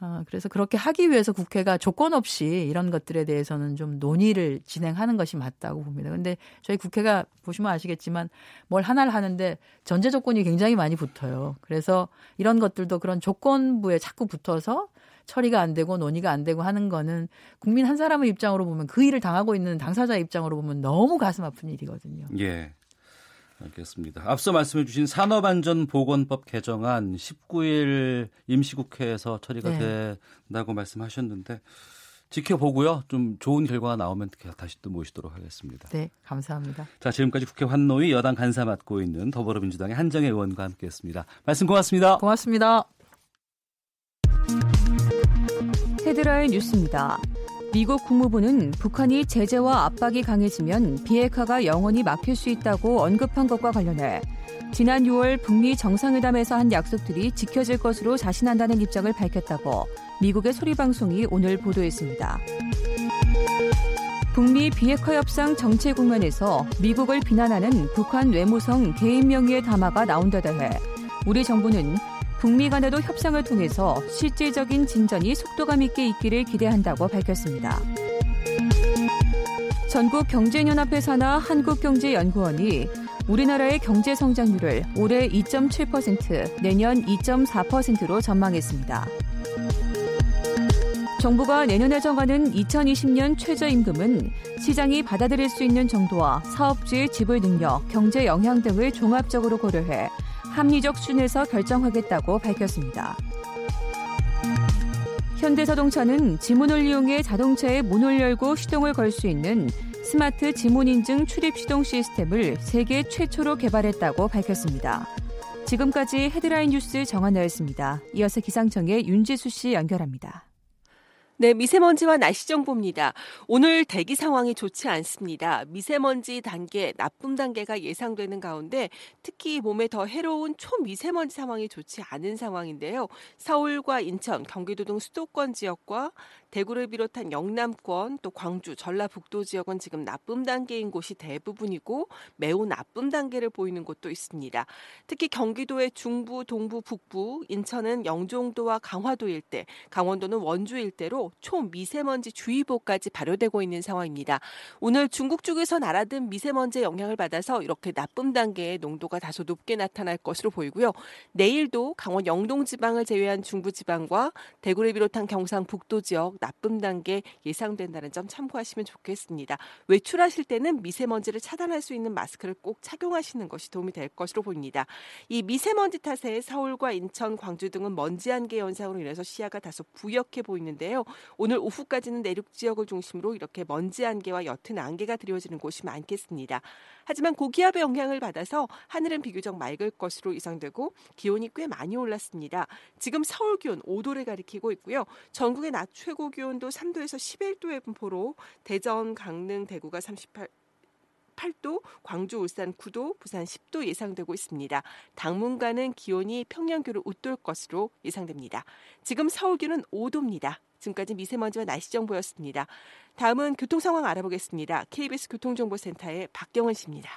어, 그래서 그렇게 하기 위해서 국회가 조건 없이 이런 것들에 대해서는 좀 논의를 진행하는 것이 맞다고 봅니다. 근데 저희 국회가 보시면 아시겠지만 뭘 하나를 하는데 전제 조건이 굉장히 많이 붙어요. 그래서 이런 것들도 그런 조건부에 자꾸 붙어서 처리가 안 되고 논의가 안 되고 하는 거는 국민 한 사람의 입장으로 보면 그 일을 당하고 있는 당사자 입장으로 보면 너무 가슴 아픈 일이거든요. 예. 알겠습니다. 앞서 말씀해 주신 산업안전보건법 개정안 19일 임시국회에서 처리가 네. 된다고 말씀하셨는데 지켜보고요. 좀 좋은 결과가 나오면 다시 또 모시도록 하겠습니다. 네, 감사합니다. 자, 지금까지 국회 환노위 여당 간사 맡고 있는 더불어민주당의 한정혜 의원과 함께했습니다. 말씀 고맙습니다. 고맙습니다. 헤드라인 뉴스입니다. 미국 국무부는 북한이 제재와 압박이 강해지면 비핵화가 영원히 막힐 수 있다고 언급한 것과 관련해 지난 6월 북미 정상회담에서 한 약속들이 지켜질 것으로 자신한다는 입장을 밝혔다고 미국의 소리방송이 오늘 보도했습니다. 북미 비핵화 협상 정체 국면에서 미국을 비난하는 북한 외무성 개인 명의의 담화가 나온 데 대해 우리 정부는 북미 간에도 협상을 통해서 실질적인 진전이 속도감 있게 있기를 기대한다고 밝혔습니다. 전국 경제연합회 산하 한국경제연구원이 우리나라의 경제 성장률을 올해 2.7%, 내년 2.4%로 전망했습니다. 정부가 내년에 정하는 2020년 최저임금은 시장이 받아들일 수 있는 정도와 사업주의 지불 능력, 경제 영향 등을 종합적으로 고려해 합리적 수준에서 결정하겠다고 밝혔습니다. 현대자동차는 지문을 이용해 자동차의 문을 열고 시동을 걸 수 있는 스마트 지문 인증 출입 시동 시스템을 세계 최초로 개발했다고 밝혔습니다. 지금까지 헤드라인 뉴스 정한나였습니다. 이어서 기상청의 윤지수 씨 연결합니다. 네, 미세먼지와 날씨 정보입니다. 오늘 대기 상황이 좋지 않습니다. 미세먼지 단계, 나쁨 단계가 예상되는 가운데 특히 몸에 더 해로운 초미세먼지 상황이 좋지 않은 상황인데요. 서울과 인천, 경기도 등 수도권 지역과 대구를 비롯한 영남권 또 광주, 전라북도 지역은 지금 나쁨 단계인 곳이 대부분이고 매우 나쁨 단계를 보이는 곳도 있습니다. 특히 경기도의 중부, 동부, 북부, 인천은 영종도와 강화도 일대, 강원도는 원주 일대로 초미세먼지 주의보까지 발효되고 있는 상황입니다. 오늘 중국 쪽에서 날아든 미세먼지의 영향을 받아서 이렇게 나쁨 단계의 농도가 다소 높게 나타날 것으로 보이고요. 내일도 강원 영동 지방을 제외한 중부 지방과 대구를 비롯한 경상북도 지역 나쁨 단계 예상된다는 점 참고하시면 좋겠습니다. 외출하실 때는 미세먼지를 차단할 수 있는 마스크를 꼭 착용하시는 것이 도움이 될 것으로 보입니다. 이 미세먼지 탓에 서울과 인천, 광주 등은 먼지 안개 현상으로 인해서 시야가 다소 부옇게 보이는데요. 오늘 오후까지는 내륙 지역을 중심으로 이렇게 먼지 안개와 옅은 안개가 드리워지는 곳이 많겠습니다. 하지만 고기압의 영향을 받아서 하늘은 비교적 맑을 것으로 예상되고 기온이 꽤 많이 올랐습니다. 지금 서울 기온 5도를 가리키고 있고요. 전국의 낮 최고 기온도 3도에서 11도의 분포로 대전, 강릉, 대구가 38 8도, 광주, 울산 9도, 부산 10도 예상되고 있습니다. 당분간은 기온이 평년교를 웃돌 것으로 예상됩니다. 지금 서울 기온은 5도입니다. 지금까지 미세먼지와 날씨 정보였습니다. 다음은 교통 상황 알아보겠습니다. KBS 교통정보센터의 박경원 씨입니다.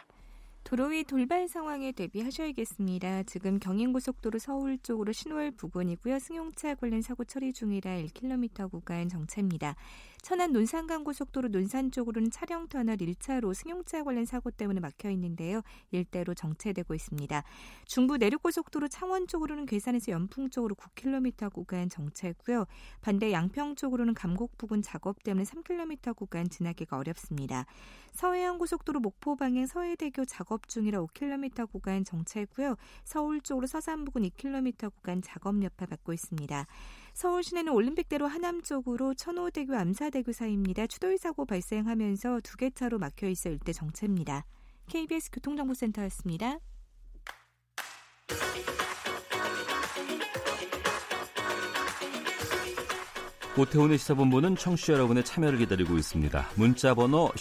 도로 위 돌발 상황에 대비하셔야겠습니다. 지금 경인고속도로 서울 쪽으로 신월 부근이고요. 승용차 관련 사고 처리 중이라 1km 구간 정체입니다. 천안 논산간 고속도로 논산 쪽으로는 차량 터널 1차로 승용차 관련 사고 때문에 막혀 있는데요. 일대로 정체되고 있습니다. 중부 내륙고속도로 창원 쪽으로는 괴산에서 연풍 쪽으로 9km 구간 정체고요. 반대 양평 쪽으로는 감곡 부근 작업 때문에 3km 구간 지나기가 어렵습니다. 서해안 고속도로 목포 방향 서해대교 작업 중이라 5km 구간 정체고요. 서울 쪽으로 서산 부근 2km 구간 작업 여파 받고 있습니다. 서울 시내는 올림픽대로 하남 쪽으로 천호대교 암사대교 사이입니다. 추돌 사고 발생하면서 두 개 차로 막혀 있어 일대 정체입니다. KBS 교통정보센터였습니다. 오태훈의 시사본부는 청취자 여러분의 참여를 기다리고 있습니다. 문자 번호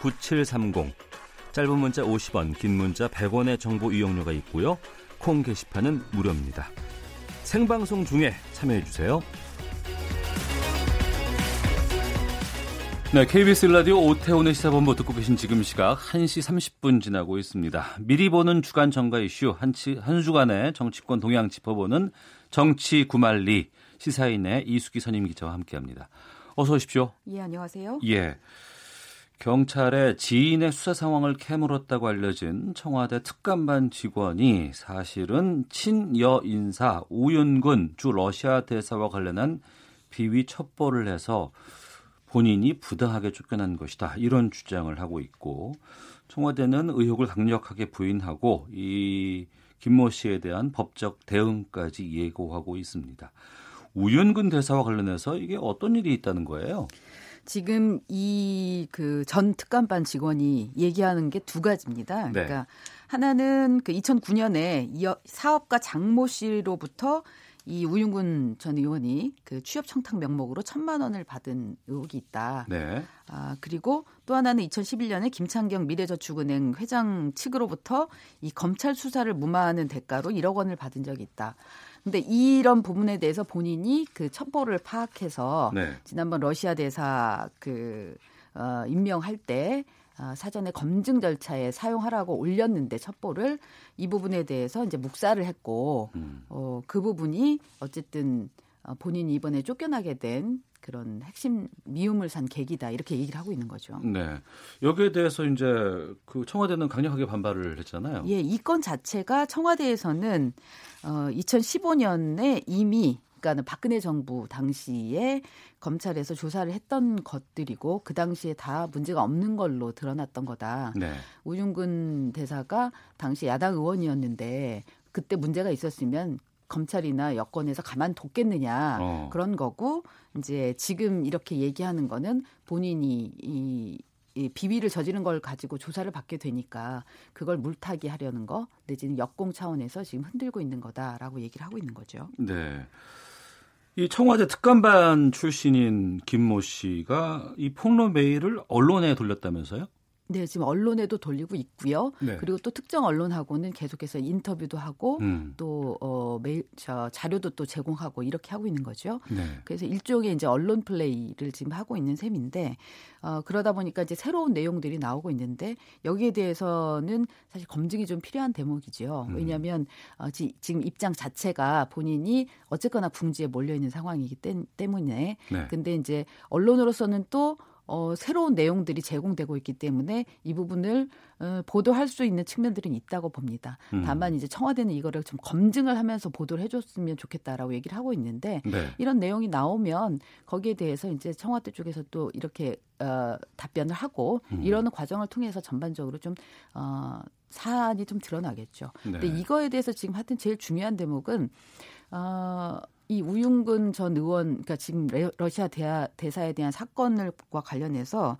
9730. 짧은 문자 50원, 긴 문자 100원의 정보 이용료가 있고요. 콩 게시판은 무료입니다. 생방송 중에 참여해 주세요. 네, KBS 라디오 오태훈의 시사본부 듣고 계신 지금 시각 1시 30분 지나고 있습니다. 미리 보는 주간 정가 이슈 한, 치, 한 주간의 정치권 동향 짚어보는 정치 구말리 시사인의 이수기 선임 기자와 함께합니다. 어서 오십시오. 예, 안녕하세요. 예. 경찰의 지인의 수사 상황을 캐물었다고 알려진 청와대 특감반 직원이 사실은 친여 인사 우윤근 주 러시아 대사와 관련한 비위 첩보를 해서 본인이 부당하게 쫓겨난 것이다. 이런 주장을 하고 있고 청와대는 의혹을 강력하게 부인하고 이 김모 씨에 대한 법적 대응까지 예고하고 있습니다. 우윤근 대사와 관련해서 이게 어떤 일이 있다는 거예요? 지금 이 그 전 특감반 직원이 얘기하는 게 두 가지입니다. 네. 그러니까 네. 하나는 그 2009년에 사업가 장모 씨로부터 이 우윤군 전 의원이 그 취업 청탁 명목으로 천만 원을 받은 의혹이 있다. 네. 아 그리고 또 하나는 2011년에 김창경 미래저축은행 회장 측으로부터 이 검찰 수사를 무마하는 대가로 1억 원을 받은 적이 있다. 근데 이런 부분에 대해서 본인이 그 첩보를 파악해서 네. 지난번 러시아 대사 그 어, 임명할 때 어, 사전에 검증 절차에 사용하라고 올렸는데 첩보를 이 부분에 대해서 이제 묵살을 했고 음. 어, 그 부분이 어쨌든 어, 본인이 이번에 쫓겨나게 된 그런 핵심 미움을 산 계기다 이렇게 얘기를 하고 있는 거죠. 네. 여기에 대해서 이제 그 청와대는 강력하게 반발을 했잖아요. 예, 이 건 자체가 청와대에서는 어 2015년에 이미 그러니까 박근혜 정부 당시에 검찰에서 조사를 했던 것들이고 그 당시에 다 문제가 없는 걸로 드러났던 거다. 네. 우윤근 대사가 당시 야당 의원이었는데 그때 문제가 있었으면 검찰이나 여권에서 가만뒀겠느냐 어. 그런 거고 이제 지금 이렇게 얘기하는 거는 본인이 이, 이 비위를 저지른 걸 가지고 조사를 받게 되니까 그걸 물타기 하려는 거 내지는 역공 차원에서 지금 흔들고 있는 거다라고 얘기를 하고 있는 거죠. 네. 이 청와대 특감반 출신인 김모 씨가 이 폭로 메일을 언론에 돌렸다면서요? 네, 지금 언론에도 돌리고 있고요. 네. 그리고 또 특정 언론하고는 계속해서 인터뷰도 하고 음. 또 어, 메일 저 자료도 또 제공하고 이렇게 하고 있는 거죠. 네. 그래서 일종의 이제 언론 플레이를 지금 하고 있는 셈인데 어, 그러다 보니까 이제 새로운 내용들이 나오고 있는데 여기에 대해서는 사실 검증이 좀 필요한 대목이지요. 음. 왜냐하면 어, 지, 지금 입장 자체가 본인이 어쨌거나 궁지에 몰려 있는 상황이기 때 문에 네. 근데 이제 언론으로서는 또 어, 새로운 내용들이 제공되고 있기 때문에 이 부분을 어, 보도할 수 있는 측면들은 있다고 봅니다. 음. 다만 이제 청와대는 이거를 좀 검증을 하면서 보도를 해줬으면 좋겠다라고 얘기를 하고 있는데 네. 이런 내용이 나오면 거기에 대해서 이제 청와대 쪽에서 또 이렇게 어, 답변을 하고 음. 이러는 과정을 통해서 전반적으로 좀 어, 사안이 좀 드러나겠죠. 네. 근데 이거에 대해서 지금 하여튼 제일 중요한 대목은 어, 이 우윤근 전 의원, 그러니까 지금 러시아 대하, 대사에 대한 사건과 관련해서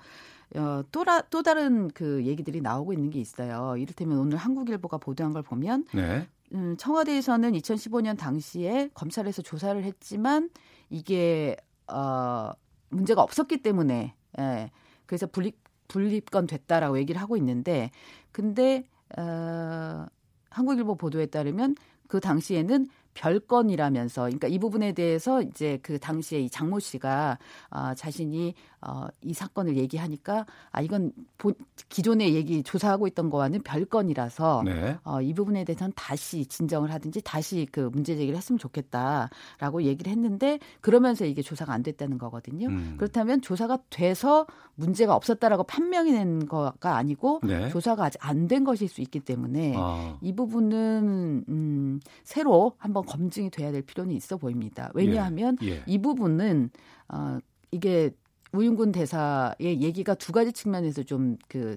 어, 또, 라, 또 다른 그 얘기들이 나오고 있는 게 있어요. 이를테면 오늘 한국일보가 보도한 걸 보면 네. 음, 청와대에서는 2015년 당시에 검찰에서 조사를 했지만 이게 어, 문제가 없었기 때문에 예, 그래서 불입 불입건 됐다라고 얘기를 하고 있는데 근데 어, 한국일보 보도에 따르면 그 당시에는 별건이라면서. 그러니까 이 부분에 대해서 이제 그 당시에 이 장모 씨가 어, 자신이 어, 이 사건을 얘기하니까 아 이건 보, 기존의 얘기 조사하고 있던 거와는 별 건이라서 네. 어, 이 부분에 대해서는 다시 진정을 하든지 다시 그 문제 제기를 했으면 좋겠다라고 얘기를 했는데 그러면서 이게 조사가 안 됐다는 거거든요. 음. 그렇다면 조사가 돼서 문제가 없었다라고 판명이 낸 거가 아니고 네. 조사가 아직 안 된 것일 수 있기 때문에 아. 이 부분은 음, 새로 한번 검증이 돼야 될 필요는 있어 보입니다. 왜냐하면 예. 예. 이 부분은 어, 이게 우윤군 대사의 얘기가 두 가지 측면에서 좀그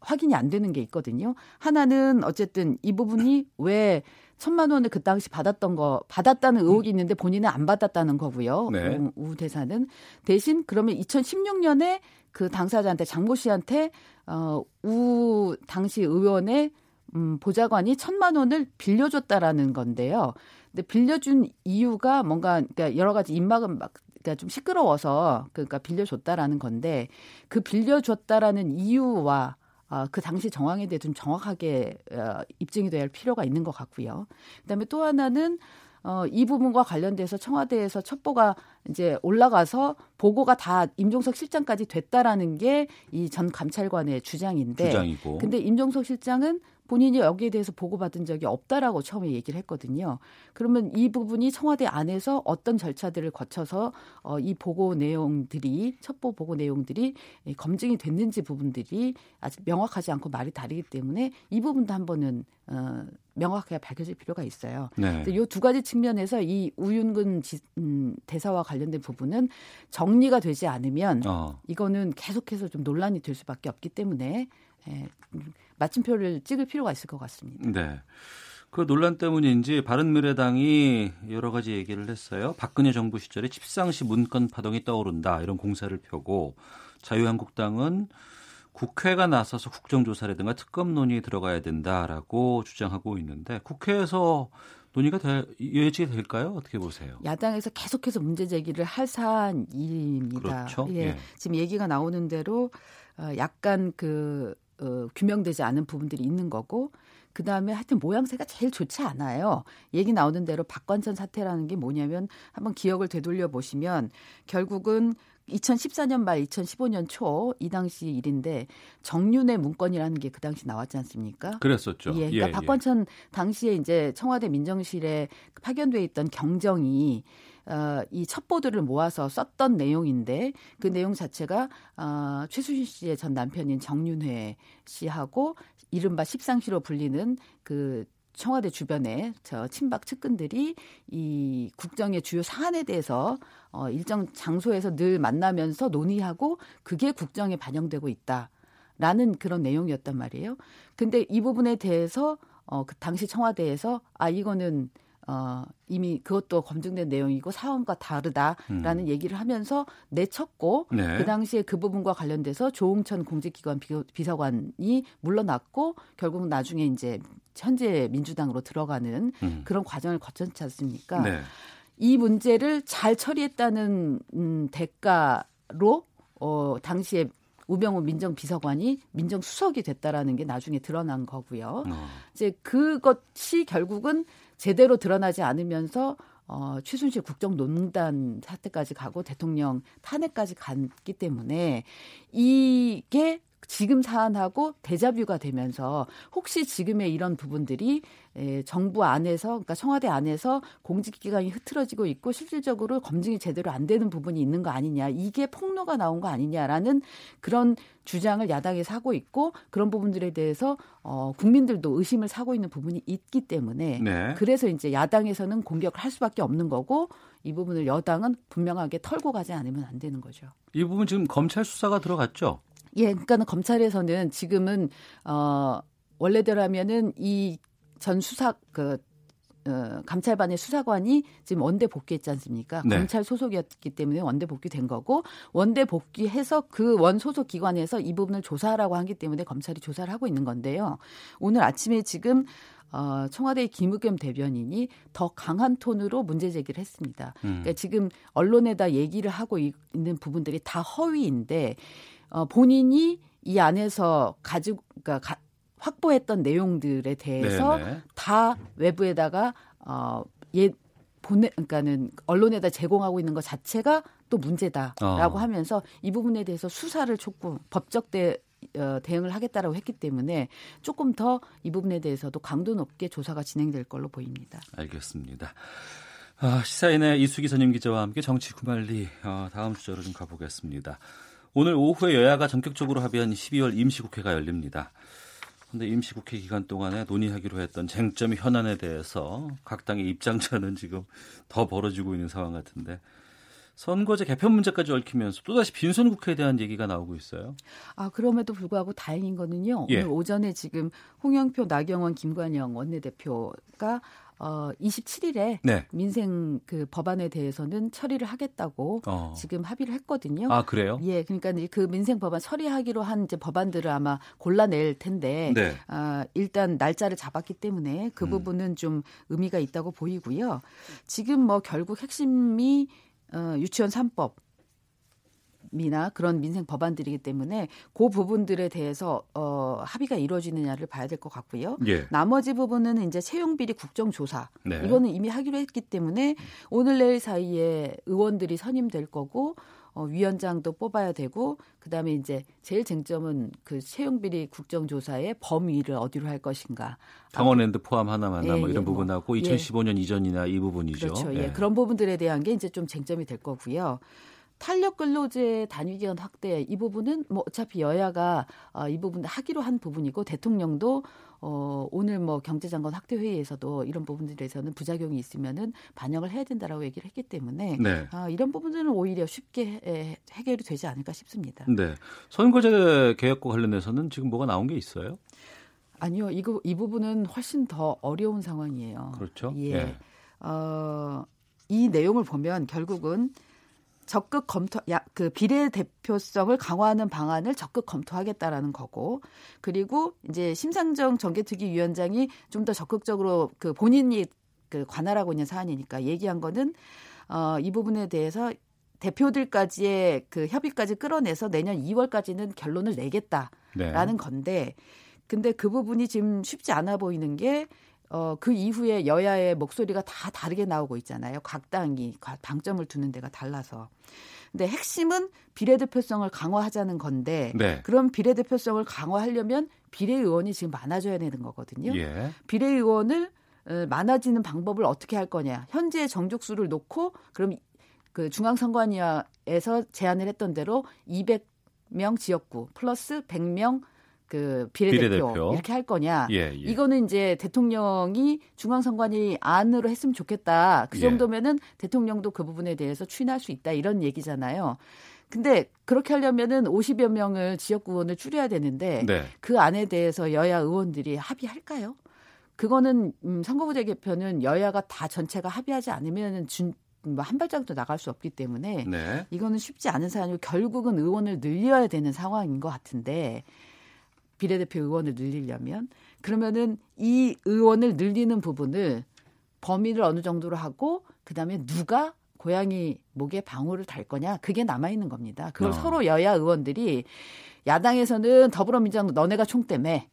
확인이 안 되는 게 있거든요. 하나는 어쨌든 이 부분이 왜 천만 원을 그 당시 받았던 거 받았다는 의혹이 있는데 본인은 안 받았다는 거고요. 네. 우, 우 대사는 대신 그러면 2016년에 그 당사자한테 장모 씨한테 어우 당시 의원의 음, 보좌관이 천만 원을 빌려줬다라는 건데요. 근데 빌려준 이유가 뭔가 그러니까 여러 가지 입막은 막 그러니까 좀 시끄러워서 그러니까 빌려줬다라는 건데 그 빌려줬다라는 이유와 어, 그 당시 정황에 대해 좀 정확하게 어, 입증이 돼야 할 필요가 있는 것 같고요. 그다음에 또 하나는 어, 이 부분과 관련돼서 청와대에서 첩보가 이제 올라가서 보고가 다 임종석 실장까지 됐다라는 게 이 전 감찰관의 주장인데. 주장이고. 근데 임종석 실장은 본인이 여기에 대해서 보고받은 적이 없다라고 처음에 얘기를 했거든요. 그러면 이 부분이 청와대 안에서 어떤 절차들을 거쳐서 어, 이 보고 내용들이 첩보 보고 내용들이 검증이 됐는지 부분들이 아직 명확하지 않고 말이 다르기 때문에 이 부분도 한번은 어, 명확하게 밝혀질 필요가 있어요. 네. 이두 가지 측면에서 이 우윤근 지, 음, 대사와 관련된 부분은 정리가 되지 않으면 어. 이거는 계속해서 좀 논란이 될 수밖에 없기 때문에 예, 마침표를 찍을 필요가 있을 것 같습니다. 네. 그 논란 때문인지 바른미래당이 여러 가지 얘기를 했어요. 박근혜 정부 시절에 집상시 문건 파동이 떠오른다 이런 공사를 펴고 자유한국당은 국회가 나서서 국정조사라든가 특검 논의에 들어가야 된다라고 주장하고 있는데 국회에서 논의가 될, 예측이 될까요? 어떻게 보세요? 야당에서 계속해서 문제 제기를 할 사안입니다. 그렇죠. 예. 예. 지금 얘기가 나오는 대로 어, 약간 그 어, 규명되지 않은 부분들이 있는 거고 그 다음에 하여튼 모양새가 제일 좋지 않아요. 얘기 나오는 대로 박관천 사태라는 게 뭐냐면 한번 기억을 되돌려 보시면 결국은 2014년 말 2015년 초 이 당시 일인데 정윤의 문건이라는 게 그 당시 나왔지 않습니까? 그랬었죠. 예, 그러니까 예, 박관천 예. 당시에 이제 청와대 민정실에 파견돼 있던 경정이 어, 이 첩보들을 모아서 썼던 내용인데 그 내용 자체가 어, 최수진 씨의 전 남편인 정윤회 씨하고 이른바 십상시로 불리는 그 청와대 주변에 저 친박 측근들이 이 국정의 주요 사안에 대해서 어 일정 장소에서 늘 만나면서 논의하고 그게 국정에 반영되고 있다라는 그런 내용이었단 말이에요. 근데 이 부분에 대해서 어그 당시 청와대에서 아 이거는 어, 이미 그것도 검증된 내용이고 사원과 다르다라는 음. 얘기를 하면서 내쳤고 네. 그 당시에 그 부분과 관련돼서 조홍천 공직기관 비 서관이 물러났고 결국 나중에 이제 현재 민주당으로 들어가는 음. 그런 과정을 거쳤지 않습니까? 네. 이 문제를 잘 처리했다는 음, 대가로 어, 당시에 우병우 민정비서관이 민정수석이 됐다라는 게 나중에 드러난 거고요. 어. 이제 그것이 결국은 제대로 드러나지 않으면서 어, 최순실 국정농단 사태까지 가고 대통령 탄핵까지 갔기 때문에 이게 지금 사안하고 대자뷰가 되면서 혹시 지금의 이런 부분들이 에, 정부 안에서 그러니까 청와대 안에서 공직 기관이 흐트러지고 있고 실질적으로 검증이 제대로 안 되는 부분이 있는 거 아니냐 이게 폭로가 나온 거 아니냐라는 그런 주장을 야당에서 하고 있고 그런 부분들에 대해서 어, 국민들도 의심을 사고 있는 부분이 있기 때문에 네. 그래서 이제 야당에서는 공격을 할 수밖에 없는 거고 이 부분을 여당은 분명하게 털고 가지 않으면 안 되는 거죠. 이 부분 지금 검찰 수사가 들어갔죠? 예, 그러니까 는 검찰에서는 지금은 어 원래대로라면은 이 전 수사 그 어, 감찰반의 수사관이 지금 원대 복귀했지 않습니까? 네. 검찰 소속이었기 때문에 원대 복귀된 거고 원대 복귀해서 그 원 소속 기관에서 이 부분을 조사하라고 하기 때문에 검찰이 조사를 하고 있는 건데요. 오늘 아침에 지금 어, 청와대의 김의겸 대변인이 더 강한 톤으로 문제 제기를 했습니다. 음. 그러니까 지금 언론에다 얘기를 하고 있는 부분들이 다 허위인데 어, 본인이 이 안에서 가지고 그러니까 가, 확보했던 내용들에 대해서 네네. 다 외부에다가 어, 예 보내 그러니까는 언론에다 제공하고 있는 것 자체가 또 문제다라고 어. 하면서 이 부분에 대해서 수사를 촉구 법적 대 어, 대응을 하겠다라고 했기 때문에 조금 더 이 부분에 대해서도 강도 높게 조사가 진행될 걸로 보입니다. 알겠습니다. 아, 시사인의 이수기 선임 기자와 함께 정치 구말리 어, 다음 주제로 좀 가보겠습니다. 오늘 오후에 여야가 전격적으로 합의한 12월 임시국회가 열립니다. 그런데 임시국회 기간 동안에 논의하기로 했던 쟁점 현안에 대해서 각 당의 입장차는 지금 더 벌어지고 있는 상황 같은데 선거제 개편 문제까지 얽히면서 또다시 빈손 국회에 대한 얘기가 나오고 있어요. 아 그럼에도 불구하고 다행인 거는요. 예. 오늘 오전에 지금 홍영표, 나경원, 김관영 원내대표가 어 27일에 네. 민생 그 법안에 대해서는 처리를 하겠다고 어. 지금 합의를 했거든요. 아 그래요? 예, 그러니까 그 민생 법안 처리하기로 한 이제 법안들을 아마 골라낼 텐데 네. 아, 일단 날짜를 잡았기 때문에 그 음. 부분은 좀 의미가 있다고 보이고요. 지금 뭐 결국 핵심이 어, 유치원 3법 법이나 그런 민생 법안들이기 때문에 그 부분들에 대해서 어, 합의가 이루어지느냐를 봐야 될 것 같고요. 예. 나머지 부분은 이제 채용 비리 국정조사 네. 이거는 이미 하기로 했기 때문에 오늘 내일 사이에 의원들이 선임될 거고 어, 위원장도 뽑아야 되고 그다음에 이제 제일 쟁점은 그 채용 비리 국정조사의 범위를 어디로 할 것인가. 강원랜드 포함 하나만 예, 뭐 이런 예, 뭐. 부분하고 2015년 예. 이전이나 이 부분이죠. 그렇죠. 예. 예. 그런 부분들에 대한 게 이제 좀 쟁점이 될 거고요. 탄력 근로제 단위 기간 확대 이 부분은 뭐 어차피 여야가 어, 이 부분 하기로 한 부분이고 대통령도 어, 오늘 뭐 경제장관 확대 회의에서도 이런 부분들에서는 부작용이 있으면은 반영을 해야 된다라고 얘기를 했기 때문에 네. 아, 이런 부분들은 오히려 쉽게 해, 해결이 되지 않을까 싶습니다. 네. 선거제 개혁과 관련해서는 지금 뭐가 나온 게 있어요? 아니요, 이거 이 부분은 훨씬 더 어려운 상황이에요. 그렇죠. 예. 예. 어, 이 내용을 보면 결국은 적극 검토, 야, 그 비례 대표성을 강화하는 방안을 적극 검토하겠다라는 거고, 그리고 이제 심상정 정개특위 위원장이 좀 더 적극적으로 그 본인이 그 관할하고 있는 사안이니까 얘기한 거는 어, 이 부분에 대해서 대표들까지의 그 협의까지 끌어내서 내년 2월까지는 결론을 내겠다라는 네. 건데, 근데 그 부분이 지금 쉽지 않아 보이는 게 어, 그 이후에 여야의 목소리가 다 다르게 나오고 있잖아요. 각 당이 방점을 두는 데가 달라서. 근데 핵심은 비례대표성을 강화하자는 건데 네. 그럼 비례대표성을 강화하려면 비례의원이 지금 많아져야 되는 거거든요. 예. 비례의원을 어, 많아지는 방법을 어떻게 할 거냐. 현재 정족수를 놓고 그럼 그 중앙선관위에서 제안을 했던 대로 200명 지역구 플러스 100명 그 비례대표, 비례대표, 이렇게 할 거냐. 예, 예. 이거는 이제 대통령이 중앙선관위 안으로 했으면 좋겠다. 그 예. 정도면은 예. 대통령도 그 부분에 대해서 추인할 수 있다 이런 얘기잖아요. 근데 그렇게 하려면은 50여 명을 지역구원을 줄여야 되는데 네. 그 안에 대해서 여야 의원들이 합의할까요? 그거는 음, 선거구제 개편은 여야가 다 전체가 합의하지 않으면은 준, 뭐한 발짝도 나갈 수 없기 때문에 네. 이거는 쉽지 않은 사안이고 결국은 의원을 늘려야 되는 상황인 것 같은데 비례대표 의원을 늘리려면 그러면은 이 의원을 늘리는 부분을 범위를 어느 정도로 하고 그다음에 누가 고양이 목에 방울을 달 거냐 그게 남아 있는 겁니다. 그걸 어. 서로 여야 의원들이 야당에서는 더불어민주당 너네가 총대매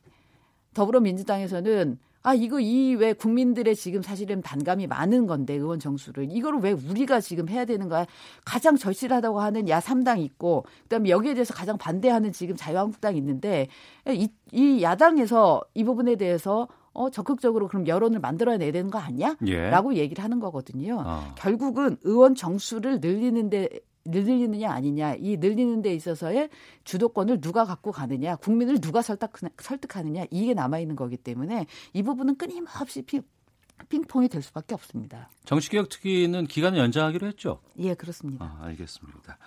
더불어민주당에서는 아, 이거 이 왜 국민들의 지금 사실은 반감이 많은 건데 의원 정수를 이거를 왜 우리가 지금 해야 되는 거야? 가장 절실하다고 하는 야 3당 있고 그다음에 여기에 대해서 가장 반대하는 지금 자유한국당 있는데 이, 이 야당에서 이 부분에 대해서 어 적극적으로 그럼 여론을 만들어내야 되는 거 아니야? 예. 라고 얘기를 하는 거거든요. 어. 결국은 의원 정수를 늘리는 데 늘리느냐 아니냐 이 늘리는 데 있어서의 주도권을 누가 갖고 가느냐 국민을 누가 설득, 설득하느냐 이게 남아 있는 거기 때문에 이 부분은 끊임없이 피, 핑퐁이 될 수밖에 없습니다. 정치개혁 특위는 기간을 연장하기로 했죠? 예, 그렇습니다. 아, 알겠습니다.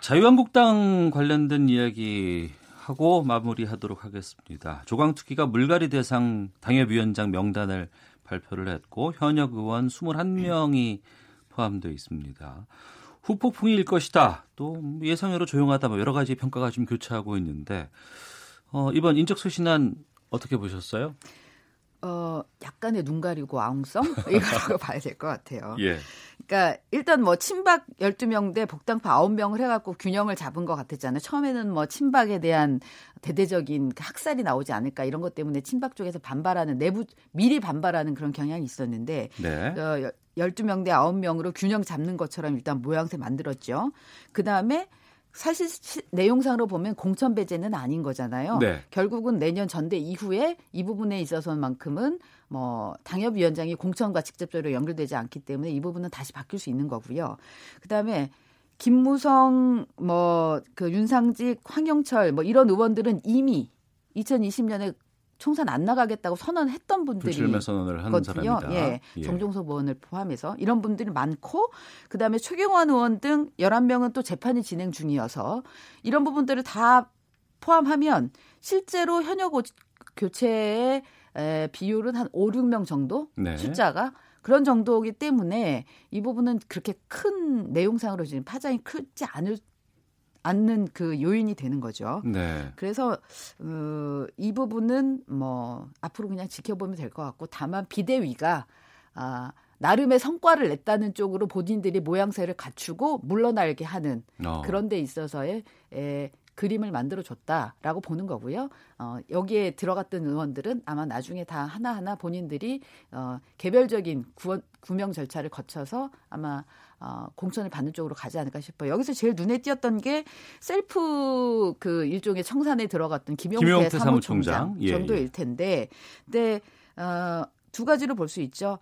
자유한국당 관련된 이야기 하고 마무리하도록 하겠습니다. 조광특위가 물갈이 대상 당협위원장 명단을 발표를 했고 현역 의원 21명이 포함되어 있습니다. 후폭풍이 일 것이다. 또 예상외로 조용하다. 뭐 여러 가지 평가가 좀 교차하고 있는데 어, 이번 인적 쇄신안 어떻게 보셨어요? 어, 약간의 눈 가리고 아웅성? [LAUGHS] 이거라고 봐야 될 것 같아요. 예. 그러니까 일단 뭐 친박 12명 대 복당파 9명을 해갖고 균형을 잡은 것 같았잖아요. 처음에는 뭐 친박에 대한 대대적인 그 학살이 나오지 않을까 이런 것 때문에 친박 쪽에서 반발하는 내부 미리 반발하는 그런 경향이 있었는데 네. 어, 12명 대 9명으로 균형 잡는 것처럼 일단 모양새 만들었죠. 그 다음에 사실 내용상으로 보면 공천 배제는 아닌 거잖아요. 네. 결국은 내년 전대 이후에 이 부분에 있어서만큼은 뭐 당협위원장이 공천과 직접적으로 연결되지 않기 때문에 이 부분은 다시 바뀔 수 있는 거고요. 그다음에 김무성 뭐 그 윤상직 황영철 뭐 이런 의원들은 이미 2020년에 총선 안 나가겠다고 선언했던 분들이 불출마 선언을 하는 거든요. 사람이다. 예, 예. 정종석 의원을 포함해서 이런 분들이 많고 그다음에 최경환 의원 등 11명은 또 재판이 진행 중이어서 이런 부분들을 다 포함하면 실제로 현역 교체의 에, 비율은 한 5, 6명 정도 네. 숫자가 그런 정도이기 때문에 이 부분은 그렇게 큰 내용상으로 지금 파장이 크지 않을 않는 그 요인이 되는 거죠. 네. 그래서 어, 이 부분은 뭐 앞으로 그냥 지켜보면 될 것 같고 다만 비대위가 아 나름의 성과를 냈다는 쪽으로 본인들이 모양새를 갖추고 물러날게 하는 어. 그런 데 있어서의 에, 그림을 만들어 줬다라고 보는 거고요. 어, 여기에 들어갔던 의원들은 아마 나중에 다 하나하나 본인들이 어, 개별적인 구원, 구명 절차를 거쳐서 아마 어, 공천을 받는 쪽으로 가지 않을까 싶어요. 여기서 제일 눈에 띄었던 게 셀프 그 일종의 청산에 들어갔던 김용태, 김용태 사무총장, 사무총장 예, 정도일 예. 텐데, 근데 어, 두 가지로 볼 수 있죠.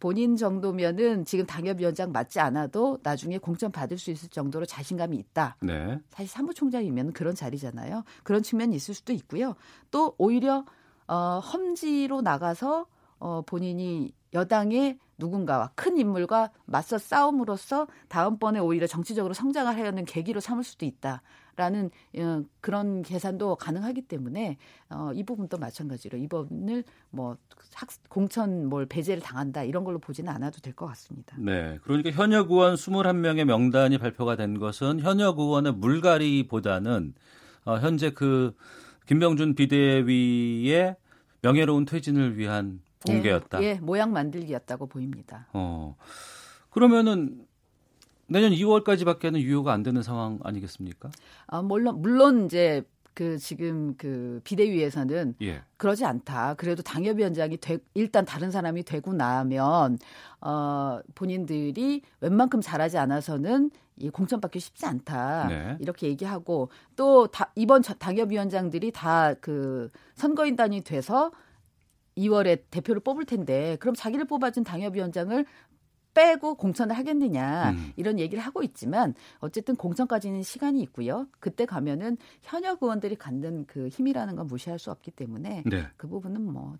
본인 정도면은 지금 당협위원장 맞지 않아도 나중에 공천 받을 수 있을 정도로 자신감이 있다. 네. 사실 사무총장이면 그런 자리잖아요. 그런 측면이 있을 수도 있고요. 또 오히려 어, 험지로 나가서 어, 본인이 여당의 누군가와 큰 인물과 맞서 싸움으로써 다음번에 오히려 정치적으로 성장을 하려는 계기로 삼을 수도 있다. 라는 어, 그런 계산도 가능하기 때문에 어, 이 부분도 마찬가지로 이번을 뭐 학, 공천 뭘 배제를 당한다 이런 걸로 보지는 않아도 될 것 같습니다. 네. 그러니까 현역 의원 21명의 명단이 발표가 된 것은 현역 의원의 물갈이보다는 어, 현재 그 김병준 비대위의 명예로운 퇴진을 위한 공개였다. 예, 예, 모양 만들기였다고 보입니다. 어. 그러면은 내년 2월까지밖에는 유효가 안 되는 상황 아니겠습니까? 아, 물론 물론 이제 그 지금 그 비대위에서는 예. 그러지 않다. 그래도 당협위원장이 되, 일단 다른 사람이 되고 나면 어 본인들이 웬만큼 잘하지 않아서는 이 공천 받기 쉽지 않다. 네. 이렇게 얘기하고 또 다, 이번 당협위원장들이 다 그 선거인단이 돼서 2월에 대표를 뽑을 텐데 그럼 자기를 뽑아준 당협위원장을 빼고 공천을 하겠느냐 음. 이런 얘기를 하고 있지만 어쨌든 공천까지는 시간이 있고요. 그때 가면은 현역 의원들이 갖는 그 힘이라는 건 무시할 수 없기 때문에 네. 그 부분은 뭐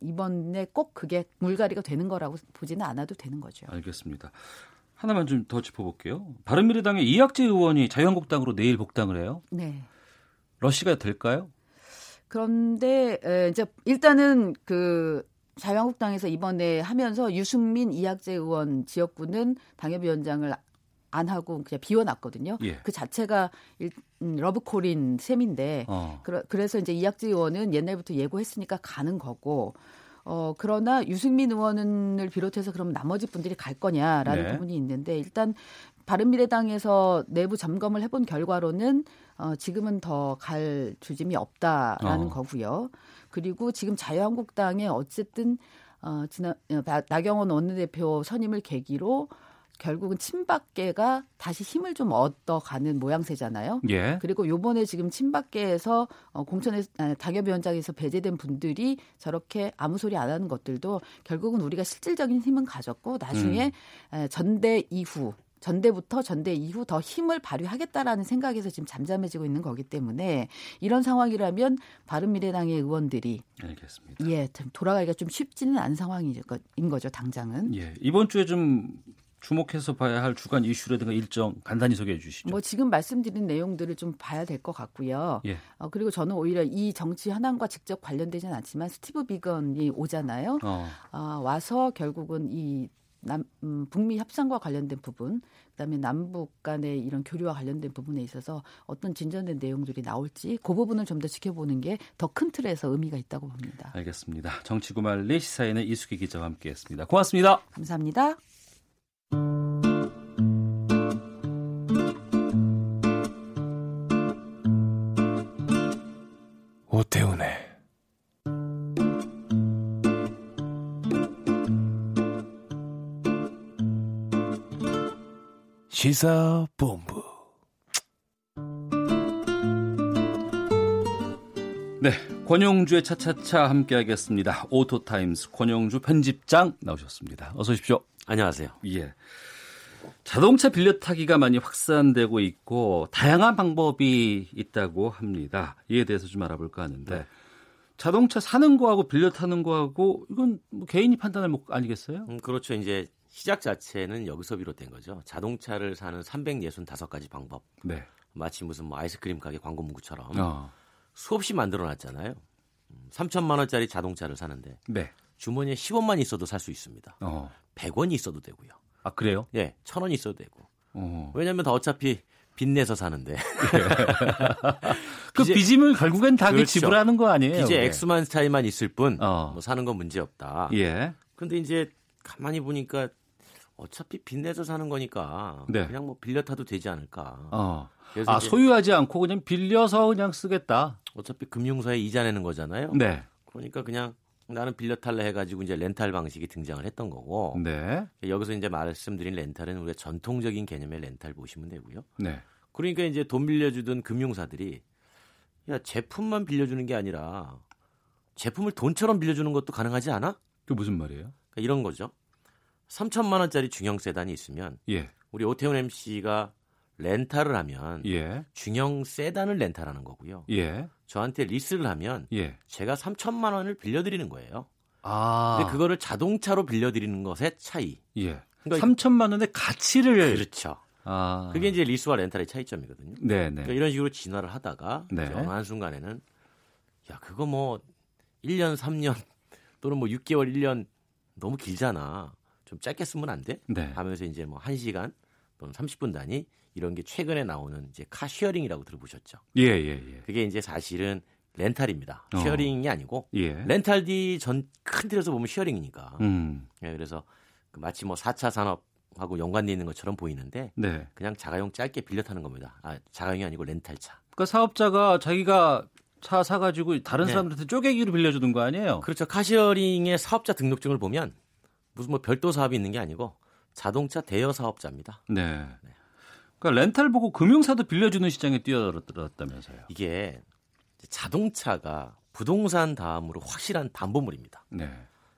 이번에 꼭 그게 물갈이가 되는 거라고 보지는 않아도 되는 거죠. 알겠습니다. 하나만 좀 더 짚어볼게요. 바른미래당의 이학재 의원이 자유한국당으로 내일 복당을 해요. 네. 러시가 될까요? 그런데 이제 일단은 그 자유한국당에서 이번에 하면서 유승민 이학재 의원 지역구는 당협위원장을 안 하고 그냥 비워놨거든요. 예. 그 자체가 일, 음, 러브콜인 셈인데 어. 그러, 그래서 이제 이학재 의원은 옛날부터 예고했으니까 가는 거고 어 그러나 유승민 의원을 비롯해서 그럼 나머지 분들이 갈 거냐라는 네. 부분이 있는데 일단 바른미래당에서 내부 점검을 해본 결과로는 어 지금은 더갈 조짐이 없다라는 어. 거고요. 그리고 지금 자유한국당에 어쨌든 어 지난 어, 나경원 원내대표 선임을 계기로 결국은 친박계가 다시 힘을 좀 얻어가는 모양새잖아요. 예. 그리고 요번에 지금 친박계에서 어, 공천에 당협위원장에서 배제된 분들이 저렇게 아무 소리 안 하는 것들도 결국은 우리가 실질적인 힘은 가졌고 나중에 음. 전대 이후 전대부터 전대 이후 더 힘을 발휘하겠다라는 생각에서 지금 잠잠해지고 있는 거기 때문에 이런 상황이라면 바른미래당의 의원들이 알겠습니다. 예, 돌아가기가 좀 쉽지는 않은 상황인 거죠, 당장은. 예, 이번 주에 좀 주목해서 봐야 할 주간 이슈라든가 일정 간단히 소개해 주시죠. 뭐 지금 말씀드린 내용들을 좀 봐야 될 것 같고요. 예. 어, 그리고 저는 오히려 이 정치 현안과 직접 관련되지는 않지만 스티브 비건이 오잖아요. 어. 어, 와서 결국은 이 남, 음, 북미 협상과 관련된 부분, 그다음에 남북 간의 이런 교류와 관련된 부분에 있어서 어떤 진전된 내용들이 나올지 그 부분을 좀 더 지켜보는 게 더 큰 틀에서 의미가 있다고 봅니다. 알겠습니다. 정치구말리 시사인의 이수기 기자와 함께했습니다. 고맙습니다. 감사합니다. 오태훈의 시사본부. 네, 권영주의 차차차 함께하겠습니다. 오토타임스 권영주 편집장 나오셨습니다. 어서 오십시오. 안녕하세요. 예. 자동차 빌려 타기가 많이 확산되고 있고 다양한 방법이 있다고 합니다. 이에 대해서 좀 알아볼까 하는데 네. 자동차 사는 거하고 빌려 타는 거하고 이건 뭐 개인이 판단할 목 아니겠어요? 음, 그렇죠. 이제 시작 자체는 여기서 비롯된 거죠. 자동차를 사는 365가지 방법. 네. 마치 무슨 뭐 아이스크림 가게 광고 문구처럼 어. 수없이 만들어 놨잖아요. 3천만 음, 원짜리 자동차를 사는데 네. 주머니에 10원만 있어도 살 수 있습니다. 어. 100원이 있어도 되고요. 아 그래요? 예, 1000원 있어도 되고. 어. 왜냐하면 다 어차피 빚내서 사는데. [LAUGHS] 그 빚임을 결국엔 다 그렇죠. 지불하는 거 아니에요? 이제 액수만 차이만 있을 뿐, 어. 뭐 사는 건 문제 없다. 예. 근데 이제 가만히 보니까 어차피 빚내서 사는 거니까 네. 그냥 뭐 빌려 타도 되지 않을까. 어. 아 소유하지 않고 그냥 빌려서 그냥 쓰겠다. 어차피 금융사에 이자 내는 거잖아요. 네. 그러니까 그냥 나는 빌려 탈래 해가지고 이제 렌탈 방식이 등장을 했던 거고. 네. 여기서 이제 말씀드린 렌탈은 우리가 전통적인 개념의 렌탈 보시면 되고요. 네. 그러니까 이제 돈 빌려주던 금융사들이 야 제품만 빌려주는 게 아니라 제품을 돈처럼 빌려주는 것도 가능하지 않아? 그 무슨 말이에요? 그러니까 이런 거죠. 3천만 원짜리 중형 세단이 있으면 예. 우리 오태훈 MC가 렌탈을 하면 예. 중형 세단을 렌탈하는 거고요. 예. 저한테 리스를 하면 예. 제가 3천만 원을 빌려드리는 거예요. 아. 근데 그거를 자동차로 빌려드리는 것의 차이. 예. 그러니까 3천만 원의 가치를 그렇죠. 아. 그게 이제 리스와 렌탈의 차이점이거든요. 네, 네. 그러니까 이런 식으로 진화를 하다가 네. 어느 한 순간에는 야 그거 뭐 1년, 3년 또는 뭐 6개월, 1년 너무 길잖아. 좀 짧게 쓰면 안 돼? 네. 하면서 이제 뭐 1시간 또는 30분 단위 이런 게 최근에 나오는 이제 car sharing이라고 들어보셨죠? 예, 예, 예. 그게 이제 사실은 렌탈입니다. 어. sharing이 아니고 예. 렌탈 뒤전 큰 틀에서 보면 sharing이니까. 음. 예, 그래서 그 마치 뭐 4차 산업하고 연관돼 있는 것처럼 보이는데 네. 그냥 자가용 짧게 빌려 타는 겁니다. 아, 자가용이 아니고 렌탈차. 그러니까 사업자가 자기가 차 사가지고 다른 네. 사람들한테 쪼개기로 빌려주는 거 아니에요? 그렇죠. 카시어링의 사업자 등록증을 보면 무슨 뭐 별도 사업이 있는 게 아니고 자동차 대여 사업자입니다. 네. 네. 그러니까 렌탈 보고 금융사도 빌려주는 시장에 뛰어들었다면서요. 이게 자동차가 부동산 다음으로 확실한 담보물입니다. 네.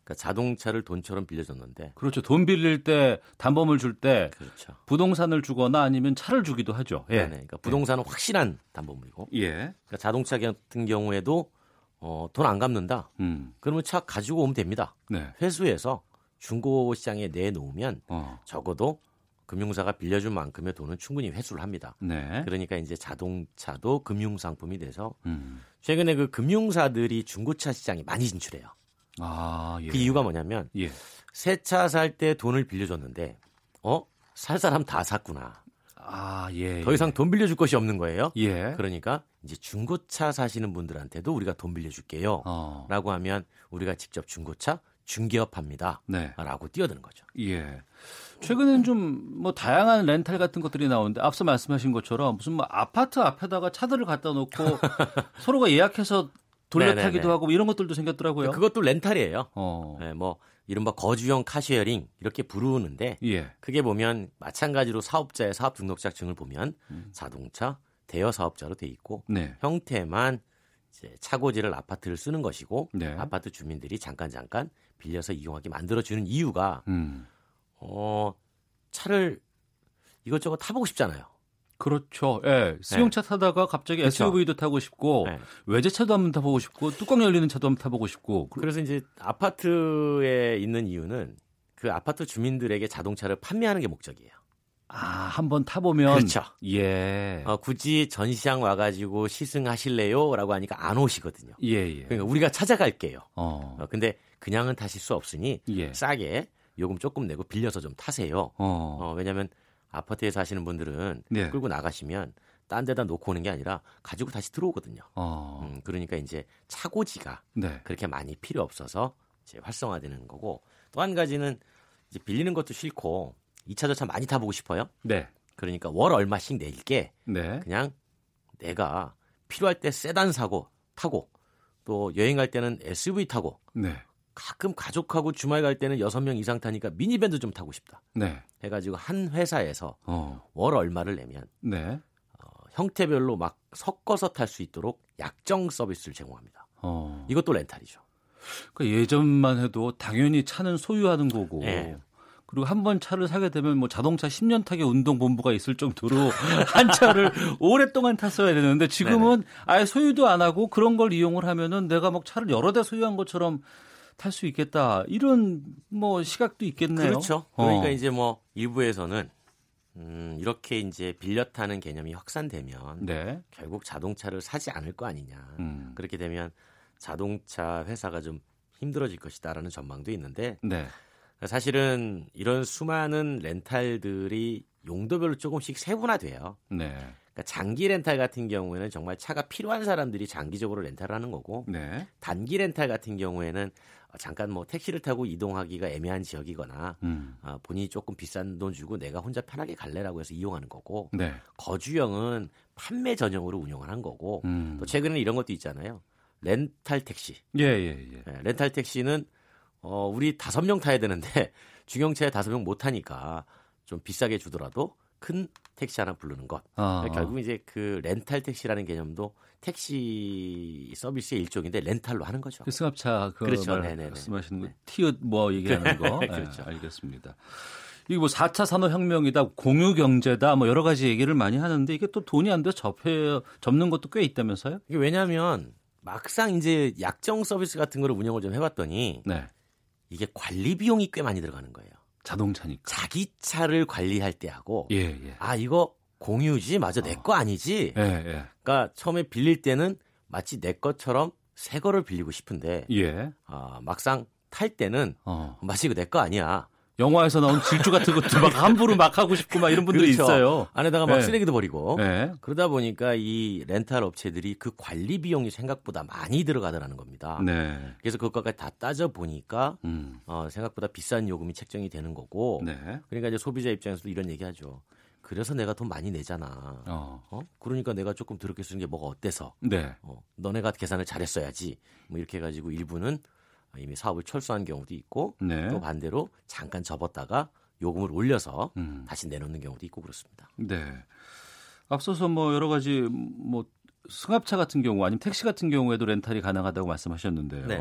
그러니까 자동차를 돈처럼 빌려줬는데 그렇죠. 돈 빌릴 때 담보물 줄때 그렇죠. 부동산을 주거나 아니면 차를 주기도 하죠. 예. 네, 그러니까 부동산은 네. 확실한 담보물이고 예. 그러니까 자동차 같은 경우에도 어, 돈 안 갚는다. 음. 그러면 차 가지고 오면 됩니다. 네. 회수해서 중고 시장에 내놓으면 어. 적어도 금융사가 빌려준 만큼의 돈은 충분히 회수를 합니다. 네. 그러니까 이제 자동차도 금융상품이 돼서 음. 최근에 그 금융사들이 중고차 시장에 많이 진출해요. 아, 예. 그 이유가 뭐냐면 예. 새차 살 때 돈을 빌려줬는데 어? 살 사람 다 샀구나. 아, 예. 더 이상 예. 돈 빌려줄 것이 없는 거예요. 예. 그러니까 이제 중고차 사시는 분들한테도 우리가 돈 빌려줄게요. 어. 라고 하면 우리가 직접 중고차 중개업합니다. 네. 라고 뛰어드는 거죠. 예. 최근엔 좀 뭐 다양한 렌탈 같은 것들이 나오는데 앞서 말씀하신 것처럼 무슨 뭐 아파트 앞에다가 차들을 갖다 놓고 [LAUGHS] 서로가 예약해서 돌려타기도 하고 뭐 이런 것들도 생겼더라고요. 그것도 렌탈이에요. 어. 네, 뭐 이른바 거주형 car sharing 이렇게 부르는데 예. 그게 보면 마찬가지로 사업자의 사업 등록자증을 보면 음. 자동차 대여 사업자로 돼 있고 네. 형태만 이제 차고지를 아파트를 쓰는 것이고 네. 아파트 주민들이 잠깐 잠깐 빌려서 이용하게 만들어 주는 이유가 음. 어 차를 이것저것 타보고 싶잖아요. 그렇죠. 예. 승용차 네. 타다가 갑자기 그렇죠. SUV도 타고 싶고 네. 외제차도 한번 타보고 싶고 뚜껑 열리는 차도 한번 타보고 싶고. 그래서 이제 아파트에 있는 이유는 그 아파트 주민들에게 자동차를 판매하는 게 목적이에요. 아, 한번 타보면. 그렇죠. 예. 어, 굳이 전시장 와가지고 시승하실래요? 라고 하니까 안 오시거든요. 예, 예. 그러니까 우리가 찾아갈게요. 어. 어 근데 그냥은 타실 수 없으니 예. 싸게 요금 조금 내고 빌려서 좀 타세요. 어. 어 왜냐면 아파트에 사시는 분들은 네. 끌고 나가시면 딴 데다 놓고 오는 게 아니라 가지고 다시 들어오거든요. 어. 음, 그러니까 이제 차고지가 네. 그렇게 많이 필요 없어서 이제 활성화되는 거고 또 한 가지는 이제 빌리는 것도 싫고 2차 저차 많이 타보고 싶어요. 네. 그러니까 월 얼마씩 낼게 네. 그냥 내가 필요할 때 세단 사고 타고 또 여행 갈 때는 SUV 타고 네. 가끔 가족하고 주말 갈 때는 여섯 명 이상 타니까 미니밴도 좀 타고 싶다. 네. 해가지고 한 회사에서 어. 월 얼마를 내면 네. 어, 형태별로 막 섞어서 탈 수 있도록 약정 서비스를 제공합니다. 어. 이것도 렌탈이죠. 그러니까 예전만 해도 당연히 차는 소유하는 거고. 네. 그리고 한 번 차를 사게 되면 뭐 자동차 10년 타기 운동 본부가 있을 정도로 [LAUGHS] 한 차를 오랫동안 탔어야 되는데 지금은 네네. 아예 소유도 안 하고 그런 걸 이용을 하면은 내가 막 차를 여러 대 소유한 것처럼 탈 수 있겠다 이런 뭐 시각도 있겠네요. 그렇죠. 그러니까 어. 이제 뭐 일부에서는 음, 이렇게 이제 빌려 타는 개념이 확산되면 네. 결국 자동차를 사지 않을 거 아니냐. 음. 그렇게 되면 자동차 회사가 좀 힘들어질 것이다라는 전망도 있는데 네. 사실은 이런 수많은 렌탈들이 용도별로 조금씩 세분화돼요. 네. 그러니까 장기 렌탈 같은 경우에는 정말 차가 필요한 사람들이 장기적으로 렌탈을 하는 거고 네. 단기 렌탈 같은 경우에는 잠깐 뭐 택시를 타고 이동하기가 애매한 지역이거나 음. 아, 본인이 조금 비싼 돈 주고 내가 혼자 편하게 갈래라고 해서 이용하는 거고 네. 거주형은 판매 전용으로 운영을 한 거고 음. 또 최근에는 이런 것도 있잖아요. 렌탈 택시. 예, 예, 예. 네, 렌탈 택시는 어, 우리 다섯 명 타야 되는데 [LAUGHS] 중형차에 다섯 명 못 타니까 좀 비싸게 주더라도 큰 택시 하나 부르는 것. 아. 결국 이제 그 렌탈 택시라는 개념도 택시 서비스의 일종인데 렌탈로 하는 거죠. 그 승합차 그 그렇죠. 말. 말씀하시는 거 티읕 뭐 얘기하는 [LAUGHS] 거. 그렇죠. 네, 알겠습니다. 이게 뭐 4차 산업혁명이다, 공유경제다, 뭐 여러 가지 얘기를 많이 하는데 이게 또 돈이 안 돼 접해, 접는 것도 꽤 있다면서요? 이게 왜냐하면 막상 이제 약정 서비스 같은 거를 운영을 좀 해봤더니 네. 이게 관리 비용이 꽤 많이 들어가는 거예요. 자동차니까. 자기 차를 관리할 때 하고 예, 예. 아 이거 공유지 맞아 내 거 아니지. 예, 예. 그러니까 처음에 빌릴 때는 마치 내 것처럼 새 거를 빌리고 싶은데 예. 아, 막상 탈 때는 어. 마치 이거 내 거 아니야. 영화에서 나온 질주 같은 것도 막 함부로 막 하고 싶고 막 이런 분들이 그렇죠. 있어요. 안에다가 막 네. 쓰레기도 버리고. 네. 그러다 보니까 이 렌탈 업체들이 그 관리 비용이 생각보다 많이 들어가더라는 겁니다. 네. 그래서 그것까지 다 따져 보니까 음. 어, 생각보다 비싼 요금이 책정이 되는 거고. 네. 그러니까 이제 소비자 입장에서도 이런 얘기하죠. 그래서 내가 돈 많이 내잖아. 어. 어? 그러니까 내가 조금 더럽게 쓰는 게 뭐가 어때서? 네. 어, 너네가 계산을 잘했어야지. 뭐 이렇게 해가지고 일부는 이미 사업을 철수한 경우도 있고 네. 또 반대로 잠깐 접었다가 요금을 올려서 음. 다시 내놓는 경우도 있고 그렇습니다. 네. 앞서서 뭐 여러 가지 뭐 승합차 같은 경우 아니면 택시 같은 경우에도 렌탈이 가능하다고 말씀하셨는데요. 네.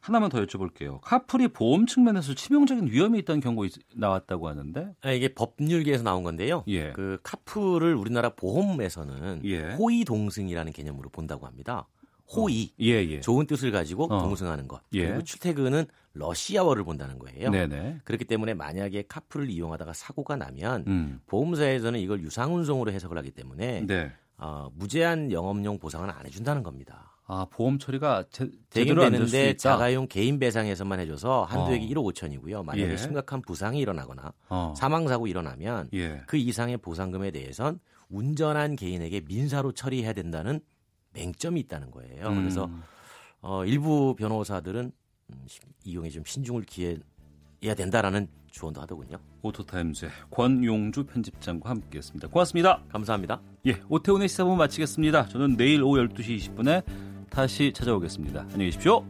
하나만 더 여쭤볼게요. 카풀이 보험 측면에서 치명적인 위험이 있다는 경고 나왔다고 하는데 아, 이게 법률계에서 나온 건데요. 예. 그 카풀을 우리나라 보험에서는 예. 호의 동승이라는 개념으로 본다고 합니다. 호의, 예, 예. 좋은 뜻을 가지고 어. 동승하는 것. 예. 그리고 출퇴근은 러시아어를 본다는 거예요. 네네. 그렇기 때문에 만약에 카풀을 이용하다가 사고가 나면 음. 보험사에서는 이걸 유상운송으로 해석을 하기 때문에 네. 어, 무제한 영업용 보상은 안 해준다는 겁니다. 아 보험 처리가 제, 되긴 되는데. 자가용 개인 배상에서만 해줘서 한도액이 어. 1억 5천이고요. 만약에 예. 심각한 부상이 일어나거나 어. 사망 사고 일어나면 예. 그 이상의 보상금에 대해선 운전한 개인에게 민사로 처리해야 된다는 맹점이 있다는 거예요. 음. 그래서 어, 일부 변호사들은 음, 시- 이용에 좀 신중을 기해야 된다라는 조언도 하더군요. 오토타임즈의 권용주 편집장과 함께했습니다. 고맙습니다. 감사합니다. 예, 오태훈의 시사본 마치겠습니다. 저는 내일 오후 12시 20분에 다시 찾아오겠습니다. 안녕히 계십시오.